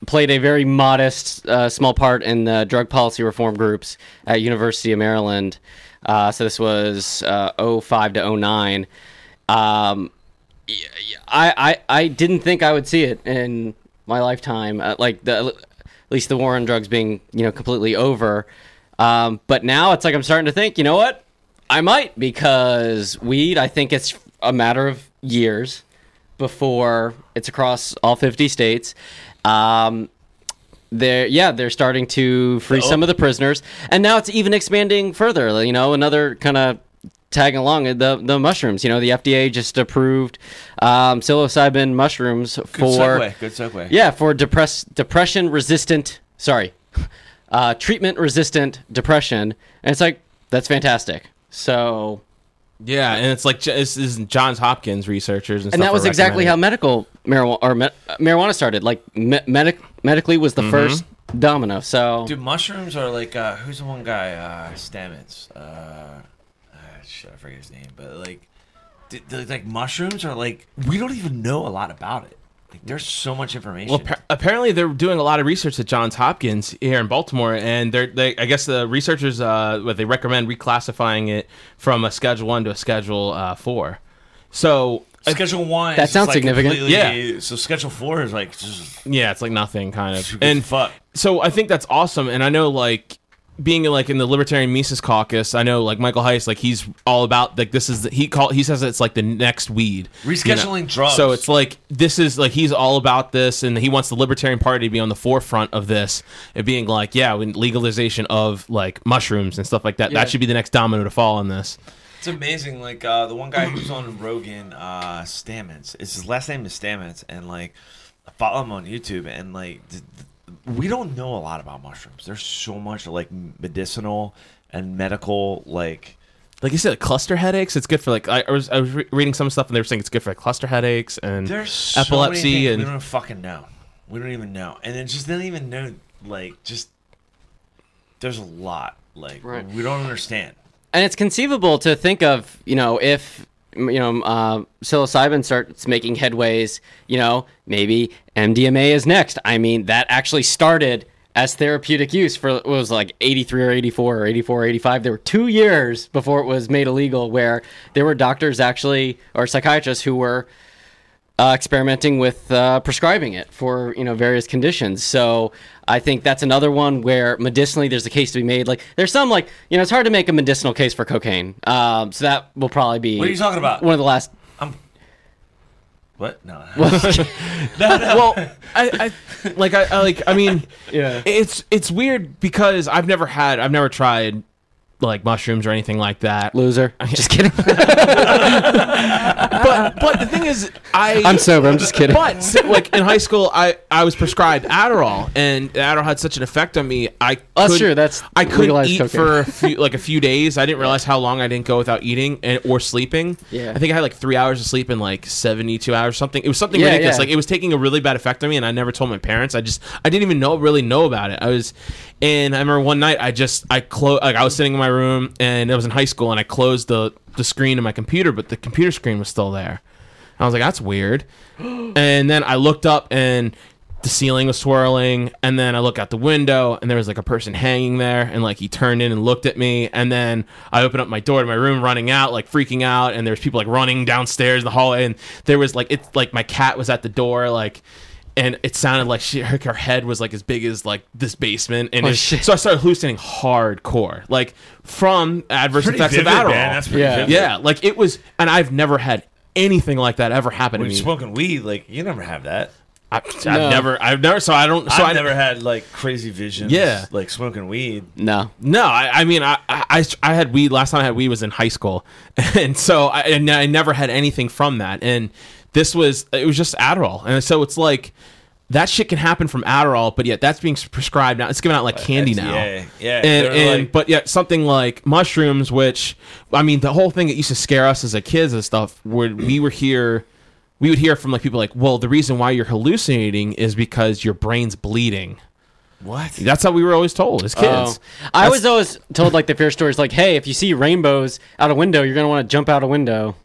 played a very modest, uh, small part in the drug policy reform groups at University of Maryland. Uh, so this was uh, 05 to 09. Um, I, I, I didn't think I would see it in my lifetime. Uh, like the, at least the war on drugs being, you know, completely over. Um, but now it's like I'm starting to think, you know what? I might because weed. I think it's a matter of years before it's across all 50 states. Um, they're yeah, they're starting to free some of the prisoners, and now it's even expanding further. You know, another kind of tagging along the the mushrooms. You know, the FDA just approved um, psilocybin mushrooms for Good segue. Good segue. yeah for depress depression resistant. Sorry, uh, treatment resistant depression, and it's like that's fantastic. So Yeah, and it's like this is Johns Hopkins researchers, and, and stuff that was exactly how medical marijuana or me- marijuana started. Like me- medic medically was the Mm-hmm. first domino. So Dude, mushrooms are like uh, who's the one guy? Uh, Stamets. Uh, uh, shit, I forget his name, but like, d- d- like mushrooms are like we don't even know a lot about it. Like, there's so much information. Well, appa- apparently they're doing a lot of research at Johns Hopkins here in Baltimore, and they're they I guess the researchers uh, what they recommend reclassifying it from a Schedule One to a Schedule uh, Four. So Schedule one. That sounds like, significant. Yeah. So Schedule four is like just yeah, it's like nothing kind of. And fuck. so I think that's awesome, and I know like being like in the Libertarian Mises Caucus, I know like Michael Heise, like he's all about like this is the, he call he says it's like the next weed you know? Rescheduling drugs. So it's like this is like he's all about this, and he wants the Libertarian Party to be on the forefront of this, and being like, yeah, when legalization of like mushrooms and stuff like that, Yeah. that should be the next domino to fall on this. It's amazing. Like uh, the one guy who's on Rogan, uh, Stamets. Is his last name is Stamets, and like I follow him on YouTube, and like th- th- we don't know a lot about mushrooms. There's so much like medicinal and medical like. Like you said, cluster headaches. It's good for like I, I was I was re- reading some stuff, and they were saying it's good for like, cluster headaches and There's so epilepsy many and we don't fucking know. We don't even know, and then just don't even know. Like just there's a lot like Right. we don't understand. and it's conceivable to think of you know if you know uh, psilocybin starts making headways you know maybe mdma is next i mean that actually started as therapeutic use for what was like 83 or 84 or 84 or 85 there were two years before it was made illegal where there were doctors actually or psychiatrists who were uh, experimenting with uh, prescribing it for you know various conditions. So I think that's another one where medicinally there's a case to be made. Like there's some like you know it's hard to make a medicinal case for cocaine. Um, so that will probably be. What are you talking about? One of the last. I'm. What? No. well, I, I like I, I like I mean, Yeah. it's it's weird because I've never had I've never tried like mushrooms or anything like that. Loser. I'm Just kidding. But but the thing is, I I'm sober. I'm just kidding. But so, like in high school, I I was prescribed Adderall, and Adderall had such an effect on me. I That's couldn't- true, that's I couldn't eat cocaine. for a few, like a few days. I didn't realize how long I didn't go without eating and or sleeping. Yeah. I think I had like three hours of sleep in like seventy two hours or something. It was something Yeah, ridiculous. yeah. Like it was taking a really bad effect on me, and I never told my parents. I just I didn't even know really know about it. I was, and I remember one night I just I closed like I was sitting in my room and I was in high school and I closed the the screen of my computer, but the computer screen was still there. I was like, that's weird. and then I looked up and the ceiling was swirling. And then I look out the window and there was like a person hanging there. And like he turned in and looked at me. And then I opened up my door to my room, running out, like freaking out. And there was people like running downstairs in the hallway. And there was like, it's like my cat was at the door, like. And it sounded like she, her, her head was like as big as like this basement, and Oh, it- shit. so I started hallucinating hardcore, like from adverse Pretty effects vivid, of Adderall. man. That's pretty Yeah. vivid. Yeah, like it was, and I've never had anything like that ever happen When to me. smoking weed, like you never have that. I, I've No. never, I've never, so I don't, so I've I never had like crazy visions. Yeah. like smoking weed. no. No, I, I mean, I, I, I had weed last time I had weed was in high school, and so I, and I never had anything from that. And this was, it was just Adderall, and so it's like that shit can happen from Adderall, but yet that's being prescribed now. It's given out like candy now. Yeah, yeah. and, and like- but yet something like mushrooms, which I mean, the whole thing that used to scare us as a kids and stuff, where we were here, we would hear from like people like, well, the reason why you're hallucinating is because your brain's bleeding. what? That's how we were always told as kids. Oh. I was always told like the fear stories, like, hey, if you see rainbows out a window, you're gonna want to jump out a window.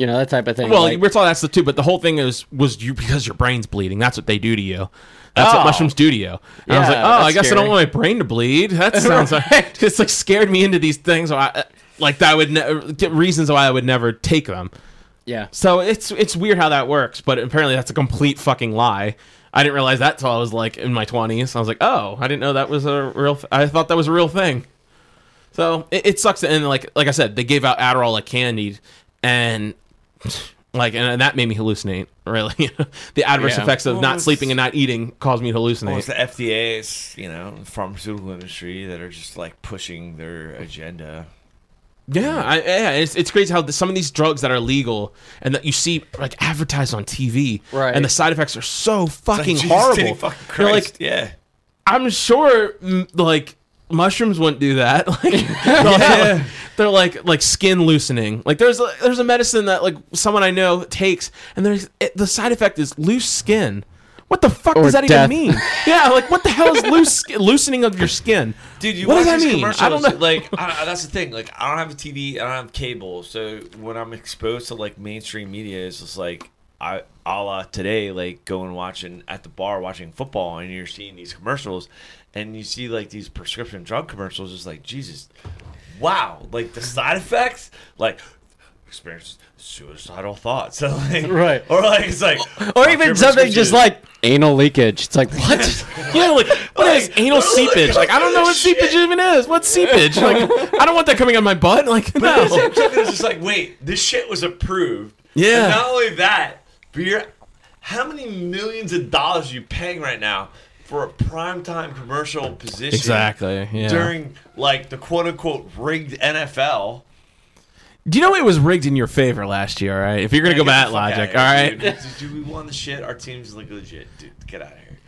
You know that type of thing. Well, like, we're taught that's the two, but the whole thing is was you because your brain's bleeding. That's what they do to you. That's what Oh. mushrooms do to you. And I was like, oh, I guess I don't want my brain to bleed. That sounds like it's like scared me into these things. I, like that would ne- get reasons why I would never take them. yeah. So it's it's weird how that works, but apparently that's a complete fucking lie. I didn't realize that till I was like in my twenties. I was like, oh, I didn't know that was a real. Th- I thought that was a real thing. So it, it sucks. And like like I said, they gave out Adderall like candy, and like and that made me hallucinate. Really, the adverse Yeah. effects of Well, not sleeping and not eating caused me to Well, hallucinate. it's the fda's you know, the pharmaceutical industry that are just like pushing their agenda. Yeah, I, yeah, it's, it's crazy how the, some of these drugs that are legal and that you see like advertised on TV, Right. And the side effects are so fucking Like, horrible. dang fucking You're like, yeah. I'm sure, like mushrooms wouldn't do that. Like, they're, like, they're like like skin loosening. Like there's a, there's a medicine that like someone I know takes, and there's it, the side effect is loose skin. What the fuck Or does that death. even mean? yeah, like what the hell is loose skin, loosening of your skin? Dude, you what watch does that these mean? I don't know. Like, I, I- that's the thing. Like, I don't have a TV. I don't have cable. So when I'm exposed to like mainstream media, it's just like I, a la today, like going watching at the bar watching football, and you're seeing these commercials, and you see like these prescription drug commercials. It's like Jesus, wow! Like the side effects, like experience suicidal thoughts. So like, Right. Or like it's like, Or fuck even something just like anal leakage. It's like what? Yeah, like what is anal seepage? Like I don't know what seepage even is. What's seepage? Like I don't want that coming on my butt. Like But no. same time, it's just like, wait, this shit was approved. Yeah. And not only that, but you're how many millions of dollars are you paying right now for a primetime commercial position? Exactly. Yeah. During like the quote unquote rigged NFL. Do you know it was rigged in your favor last year? All right. If you're gonna go that the fuck logic, all right. Dude, dude, we won the shit. Our team's like legit, dude. Get out of here.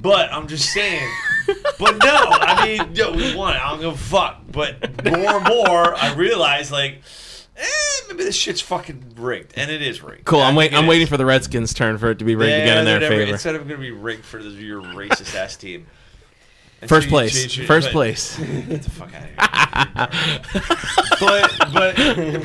But I'm just saying. but no, I mean, yo, we won. I don't give a fuck. But more and more, I realize like, eh, maybe this shit's fucking rigged, and it is rigged. Cool. I I'm think waiting. it I'm is. waiting for the Redskins' turn for it to be rigged again in their they're never- favor. Instead of going to be rigged for the, your racist ass team. And First so you- place. so you- so you- First but- place. Get the fuck out of here. but but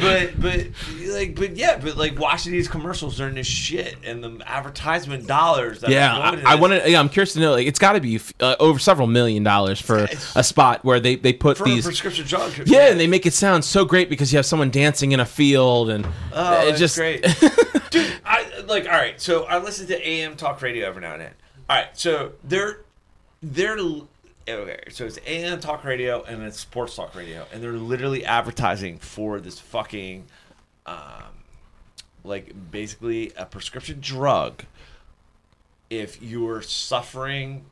but but like but yeah, but like watching these commercials during this shit and the advertisement dollars. That Yeah, are going into I, I this. want to. Yeah, I'm curious to know. Like, it's got to be uh, over several million dollars for It's- a spot where they they put for these. prescription drugs. Yeah, and they make it sound so great because you have someone dancing in a field and Oh, it just great, dude. I like, all right. So I listen to AM talk radio every now and then. All right. So they're they're okay. So it's AM talk radio and it's sports talk radio, and they're literally advertising for this fucking, um, like basically a prescription drug. If you're suffering,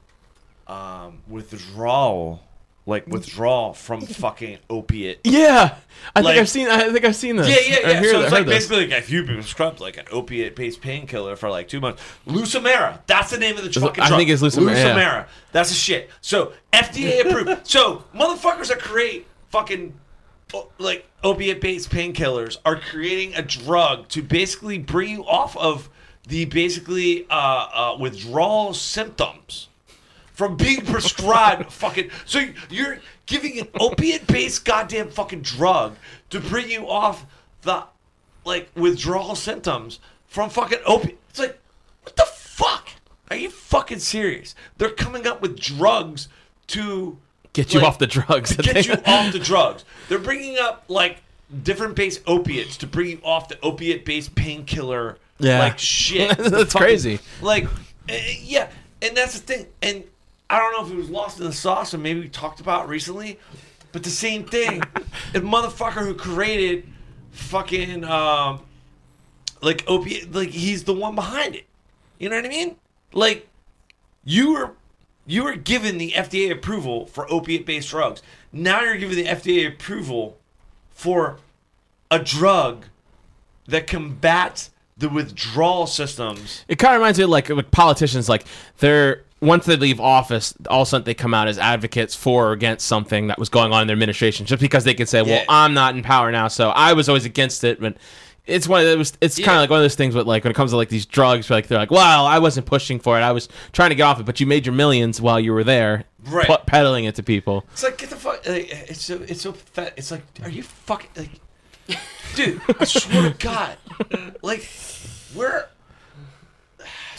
um, withdrawal, like withdrawal from fucking opiate Yeah, I Like- think I've seen. I think I've seen this. yeah, yeah, yeah. So it's like basically like if you've been prescribed like an opiate-based painkiller for like two months, Lucemyra. That's the name of the fucking I drug. think it's Lucemyra, yeah. That's the shit. So FDA approved. so motherfuckers that create fucking like opiate-based painkillers are creating a drug to basically bring you off of the basically uh, uh, withdrawal symptoms from being prescribed fucking so you're giving an opiate based goddamn fucking drug to bring you off the like withdrawal symptoms from fucking opiate it's like what the fuck are you fucking serious they're coming up with drugs to Get you like, off the drugs. to get you off the drugs they're bringing up like different base opiates to bring you off the opiate based painkiller Yeah. like shit That's fucking- crazy. like eh, yeah and that's the thing and i don't know if it was lost in the sauce or maybe we talked about recently but the same thing. The motherfucker who created fucking um like opiate like he's the one behind it. You know what i mean? Like you were you were given the fda approval for opiate based drugs. Now you're given the fda approval for a drug that combats the withdrawal systems. It kind of reminds me of like, like politicians. Like they're once they leave office, all of a sudden they come out as advocates for or against something that was going on in their administration, just because they can say, "Well, Yeah. I'm not in power now, so I was always against it." But it's one of those. It's kind Yeah. of like one of those things. But like when it comes to like these drugs, like they're like, "Well, I wasn't pushing for it. I was trying to get off it, but you made your millions while you were there, Right. pu- peddling it to people." It's like get the fuck. Like, it's so it's so pathetic. It's like, are you fucking like, dude? I swear to God, like we're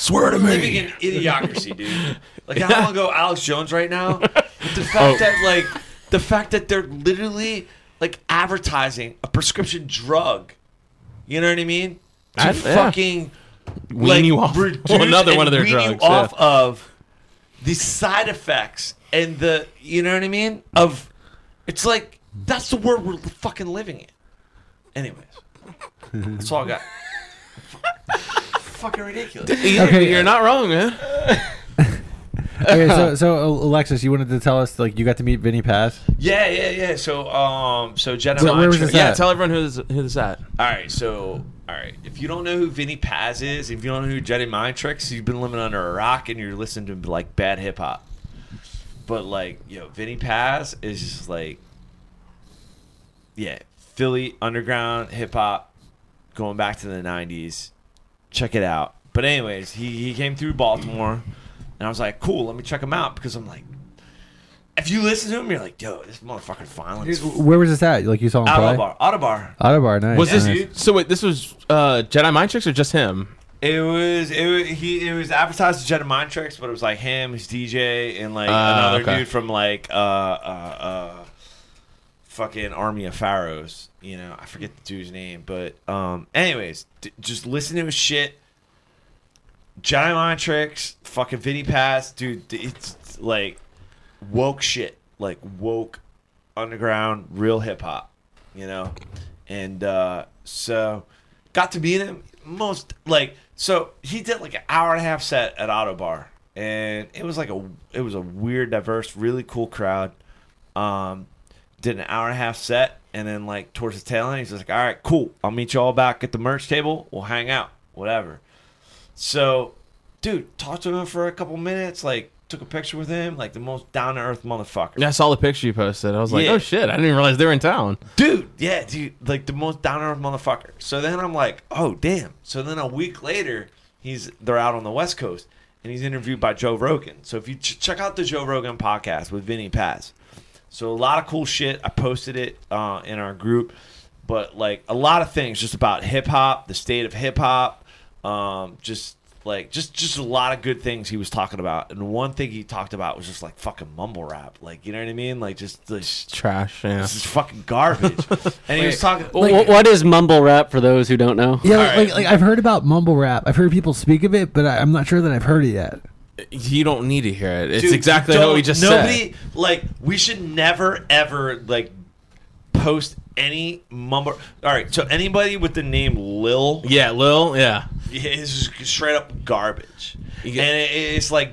Swear to me. living in idiocracy, dude. Like how long ago Alex Jones right now? But the fact Oh. that like the fact that they're literally like advertising a prescription drug. You know what I mean? To I- yeah. fucking Wean like, you off reduce another and one of their wean drugs. You yeah. off of the side effects and the you know what I mean of it's like that's the world we're fucking living in. Anyways, that's all I got. fucking ridiculous. Okay. you're not wrong, man. Okay, so so Alexis, you wanted to tell us like you got to meet Vinnie Paz. Yeah, yeah, yeah. So, um, so Jedi So mind where was this Yeah, at? tell everyone who's who's that. All right, so all right. If you don't know who Vinnie Paz is, if you don't know who Jedi Mind Tricks, you've been living under a rock and you're listening to like bad hip hop. But like, yo, Vinnie Paz is just like, yeah, Philly underground hip hop, going back to the '90s. Check it out. But anyways, he he came through Baltimore, and I was like, cool, let me check him out because I'm like, if you listen to him, you're like, yo, this motherfucker's violent. as Where was this at? Like you saw him play? Ottobar, Ottobar. Ottobar, nice. Was this nice. so? Wait, this was uh, Jedi Mind Tricks or just him? It was it was he it was advertised as Jedi Mind Tricks, but it was like him, his DJ, and like Ah, another okay. dude from like uh uh uh fucking Army of Pharaohs. You know, I forget the dude's name, but um, anyways, d- just listen to his shit. Mind Tricks, fucking Vinnie Paz, dude. It's like woke shit, like woke underground, real hip hop. You know, and uh so got to meet him most like so he did like an hour and a half set at Ottobar and it was like a it was a weird diverse really cool crowd um did an hour and a half set and then like towards the tail end he's like all right cool. I'll meet you all back at the merch table. We'll hang out. Whatever. So dude talked to him for a couple minutes like took a picture with him like the most down to earth motherfucker. Yeah, I saw the picture you posted. I was like, Yeah. oh shit, I didn't even realize they were in town. dude yeah dude like the most down to earth motherfucker. So then i'm like oh damn. So then a week later he's they're out on the west coast and he's interviewed by joe rogan. So if you ch- check out the joe rogan podcast with vinnie paz so a lot of cool shit i posted it uh, in our group but like a lot of things just about hip-hop the state of hip-hop um, just like just just a lot of good things he was talking about, and one thing he talked about was just like fucking mumble rap, like you know what I mean, like just this. Trash. Yeah. This is fucking garbage, and he was talking. Wh- what is mumble rap for those who don't know? Yeah, Alright. like, like I've heard about mumble rap. I've heard people speak of it, but I, I'm not sure that I've heard it yet. You don't need to hear it. It's Dude, exactly what we just nobody, said. Nobody like we should never ever like post any mumble. All right, so anybody with the name Lil Yeah, Lil. Yeah. is straight up garbage, get- and it, it's like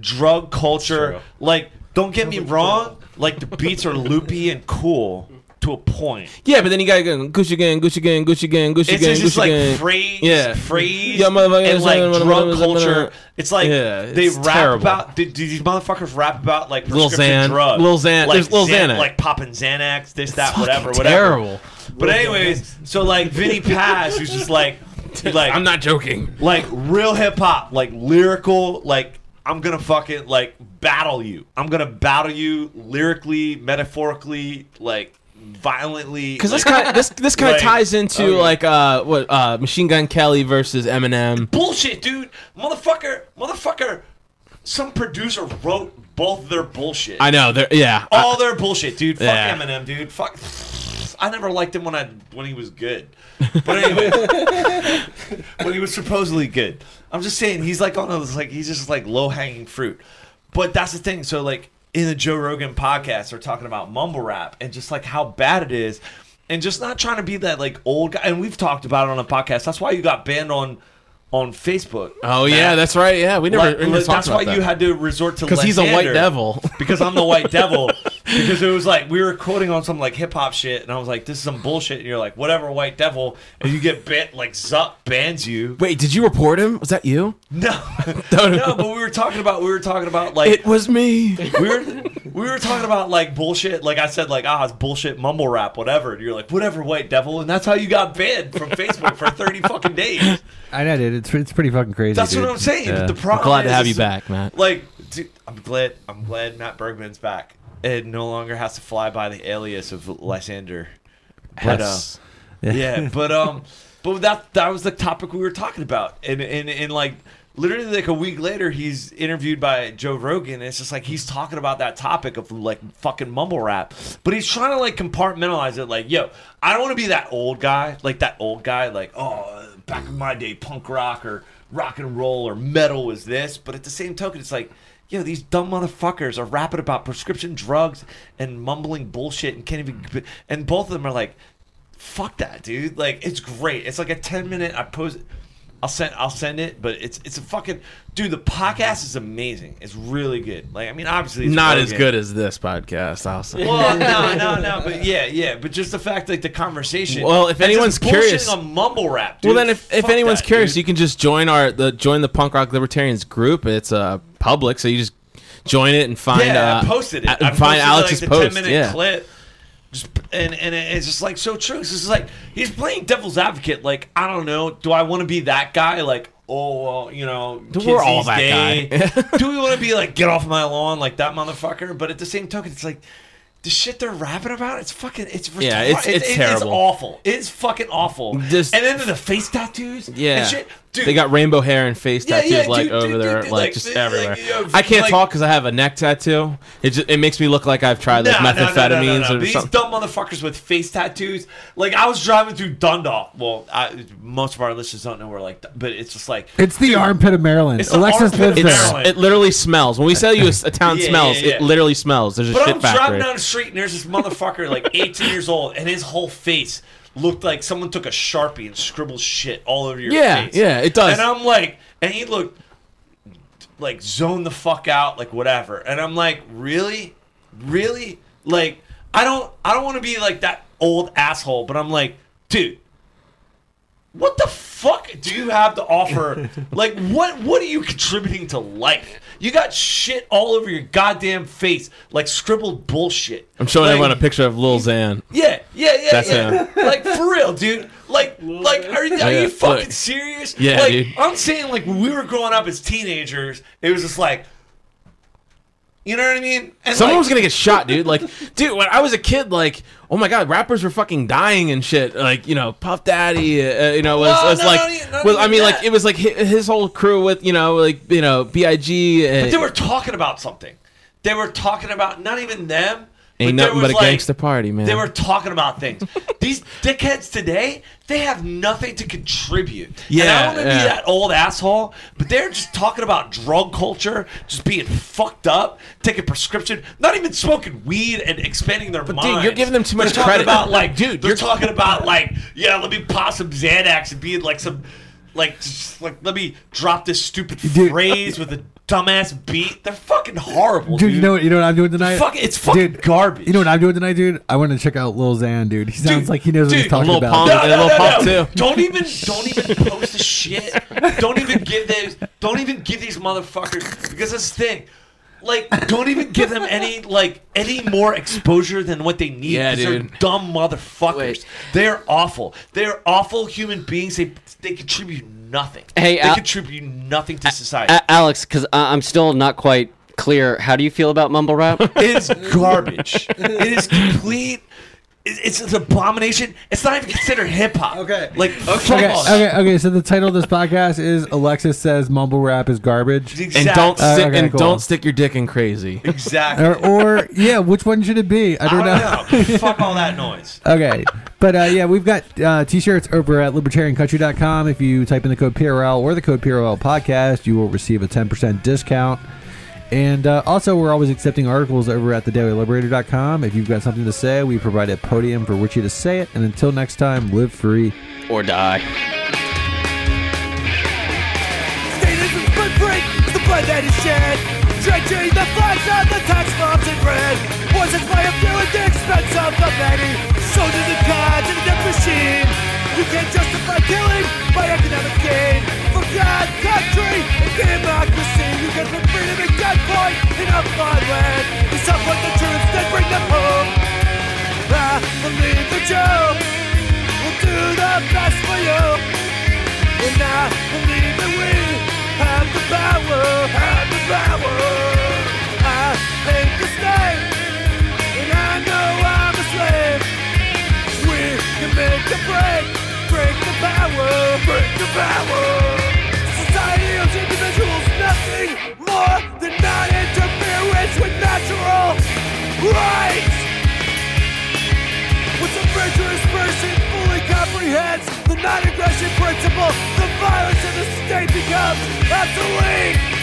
drug culture. Like, don't get me wrong, like the beats are loopy and cool to a point. Yeah, but then you gotta go Gucci gang, Gucci gang, Gucci gang, Gucci It's gang, just, Gucci like gang. phrase, Yeah. phrase, Yeah, motherfucker, and like motherfucker, drug motherfucker, culture. It's like Yeah, they rap terrible. about. Do, do these motherfuckers rap about like Lil prescription Xan- drugs? Lil Xan- like there's Lil Xan- Xanax. like popping Xanax, this, that, whatever, whatever. Terrible. But anyways, so like Vinnie Paz, who's just like, like I'm not joking. like real hip hop, like lyrical, like I'm gonna fucking like battle you. I'm gonna battle you lyrically, metaphorically, like violently. Because this like, kind this this kind of Like- ties into Okay. like uh what uh Machine Gun Kelly versus Eminem. bullshit, dude. Motherfucker, motherfucker. Some producer wrote both their bullshit. I know. They're, yeah. I- All their bullshit, dude. Fuck Yeah. Eminem, dude. Fuck. I never liked him when I when he was good. But anyway, when he was supposedly good, I'm just saying he's like on those like he's just like low hanging fruit. But that's the thing. So like in the Joe Rogan podcast, they're talking about mumble rap and just like how bad it is, and just not trying to be that like old guy. And we've talked about it on a podcast. That's why you got banned on on Facebook. oh yeah, that's right. Yeah, we never. Like, that's why about you had to resort to because he's a white devil. because I'm the white devil. Because it was like we were quoting on some like hip hop shit, and I was like, "This is some bullshit." And you're like, "Whatever, white devil," and you get bit Like Zuck bans you. Wait, did you report him? Was that you? No, no, but we were talking about we were talking about like It was me. we were we were talking about like bullshit. Like I said, like ah, it's bullshit mumble rap, whatever. And you're like, "Whatever, white devil," and that's how you got banned from Facebook for 30 fucking days. I know, dude. It's it's pretty fucking crazy. That's dude. what I'm saying. Yeah. The problem. I'm Glad to is- have you back, Matt. Like, dude, I'm glad. I'm glad Matt Bergman's back. It no longer has to fly by the alias of Lysander. But, uh, Yes. yeah, but um, but that that was the topic we were talking about, and and and like literally like a week later, he's interviewed by Joe Rogan. And it's just like he's talking about that topic of like fucking mumble rap, but he's trying to like compartmentalize it. Like, yo, I don't want to be that old guy, like that old guy, like oh, back in my day, punk rock or rock and roll or metal was this. But at the same token, it's like. Yo, these dumb motherfuckers are rapping about prescription drugs and mumbling bullshit and can't even. And both of them are like, fuck that, dude. Like it's great. It's like a ten minute. I post. I'll send. I'll send it. But it's it's a fucking dude. The podcast is amazing. It's really good. Like I mean, obviously, it's Not as good as this podcast. I'll say. Well, no, no, no. But yeah, yeah. But just the fact, like the conversation. Well, if anyone's curious- on mumble rap. Dude, well, then, if, if fuck anyone's that, curious, dude. you can just join our the join the punk rock libertarians group. It's uh public, so you just join it and find. yeah, uh, I posted it. I find Alex's like, the post. 10 minute yeah. clip. Just, and and it's just like so true. It's just like he's playing devil's advocate. Like I don't know. Do I want to be that guy? Like oh well, you know, We're all that days. guy. Do we want to be like get off my lawn like that motherfucker? But at the same token, it's like. The shit they're rapping about, it's fucking, it's retarded. Yeah, it's- it's It's terrible. awful. It's fucking awful. Just- and then the face tattoos, Yeah, and shit. Dude, they got rainbow hair and face Yeah, tattoos yeah, like dude, over dude, there, dude, like, like, just like, everywhere. you know, I can't like- talk because I have a neck tattoo. It just, it makes me look like I've tried like No, no, no, no, methamphetamines no, no. or These something. dumb motherfuckers with face tattoos. Like I was driving through Dundalk. Well, I, most of our listeners don't know where like, but it's just like It's the armpit of Maryland. It's the Alexis armpit of lives there. Maryland. It literally smells. When we tell you a, a town Yeah, smells, yeah, yeah. it literally smells. There's a But shit I'm factory. driving down the street and there's this motherfucker like 18 years old, and his whole face looked like someone took a sharpie and scribbled shit all over your Yeah, face. yeah, it does. And I'm like, and he looked like zoned the fuck out, like whatever. And I'm like, really, really, like I don't, I don't want to be like that old asshole, but I'm like, dude. What the fuck do you have to offer? like, what what are you contributing to life? You got shit all over your goddamn face, like scribbled bullshit. I'm showing like, everyone a picture of Lil Xan. Yeah, yeah, yeah, That's yeah. him. Like for real, dude. Like, like, are, you- are Yeah, you fucking look. serious? Yeah, like, dude. I'm saying, like, when we were growing up as teenagers, it was just like, You know what I mean? And Someone like, was gonna get shot, dude. Like, dude, when I was a kid, like, oh my god, rappers were fucking dying and shit. Like, you know, Puff Daddy, uh, you know, was, Well, was no, like, not was, I mean, like, it was like hi- his whole crew with, you know, like, you know, Big. But they were talking about something. They were talking about not even them. Ain't but nothing but a like- gangster party, man. They were talking about things. These dickheads today, they have nothing to contribute. and I Yeah, don't want to yeah. be that old asshole, but they're just talking about drug culture, just being fucked up, taking prescription, not even smoking weed and expanding their mind. dude, you're giving them too much They're talking credit. About like, Dude, they're you're- talking about like, yeah, let me pop some Xanax and be like some, like, just, like let me drop this stupid Dude. phrase with a dumbass beat. They're fucking horrible, dude. Dude, you know what? You know what I'm doing tonight? Fuck, it's fucking Dude, garbage. You know what I'm doing tonight, dude? I want to check out Lil Xan, dude. He sounds Dude, like he knows what dude, he's talking Lil about. Pump. No, And no, Lil no, Pump, no. too. Don't even, don't even post the shit. Don't even give these, don't even give these motherfuckers because this thing. Like, don't even give them any like any more exposure than what they need. Yeah, 'cause they're dumb motherfuckers. Wait. They're awful. They're awful human beings. They they contribute nothing. Hey, they Al- contribute nothing to society. A- Alex, because I'm still not quite clear. How do you feel about mumble rap? It is garbage. it is complete. It- It's an abomination. It's not even considered hip hop. Okay. Like fuck Okay, okay, okay. So the title of this podcast is Alexis says mumble rap is garbage. and don't Uh, stick, okay, and cool. don't stick your dick in crazy. exactly. Or, or yeah, which one should it be? I I don't, don't know. know. Fuck all that noise. Okay. But uh, yeah, we've got uh, t-shirts over at libertariancountry.com. If you type in the code PRL or the code PRL podcast, you will receive a 10% discount. And uh, also, we're always accepting articles over at thedailyliberator.com. If you've got something to say, we provide a podium for which you to say it. And until next time, live free. or die? Statism's blood the blood that is shed. Drenching the flags of the tax bombs in red. Poisons by a few at the expense of the many. So do the gods in a death machine. You can't justify killing by economic gain. For God, country, and democracy. You can put freedom in gunpoint in a foreign land. You support the troops, then bring them home. I believe that you will do the best for you. And I believe that we have the power, have the power. The power. Society owes individuals nothing more than non-interference with natural rights. Once a virtuous person fully comprehends the non-aggression principle, the violence in the state becomes obsolete.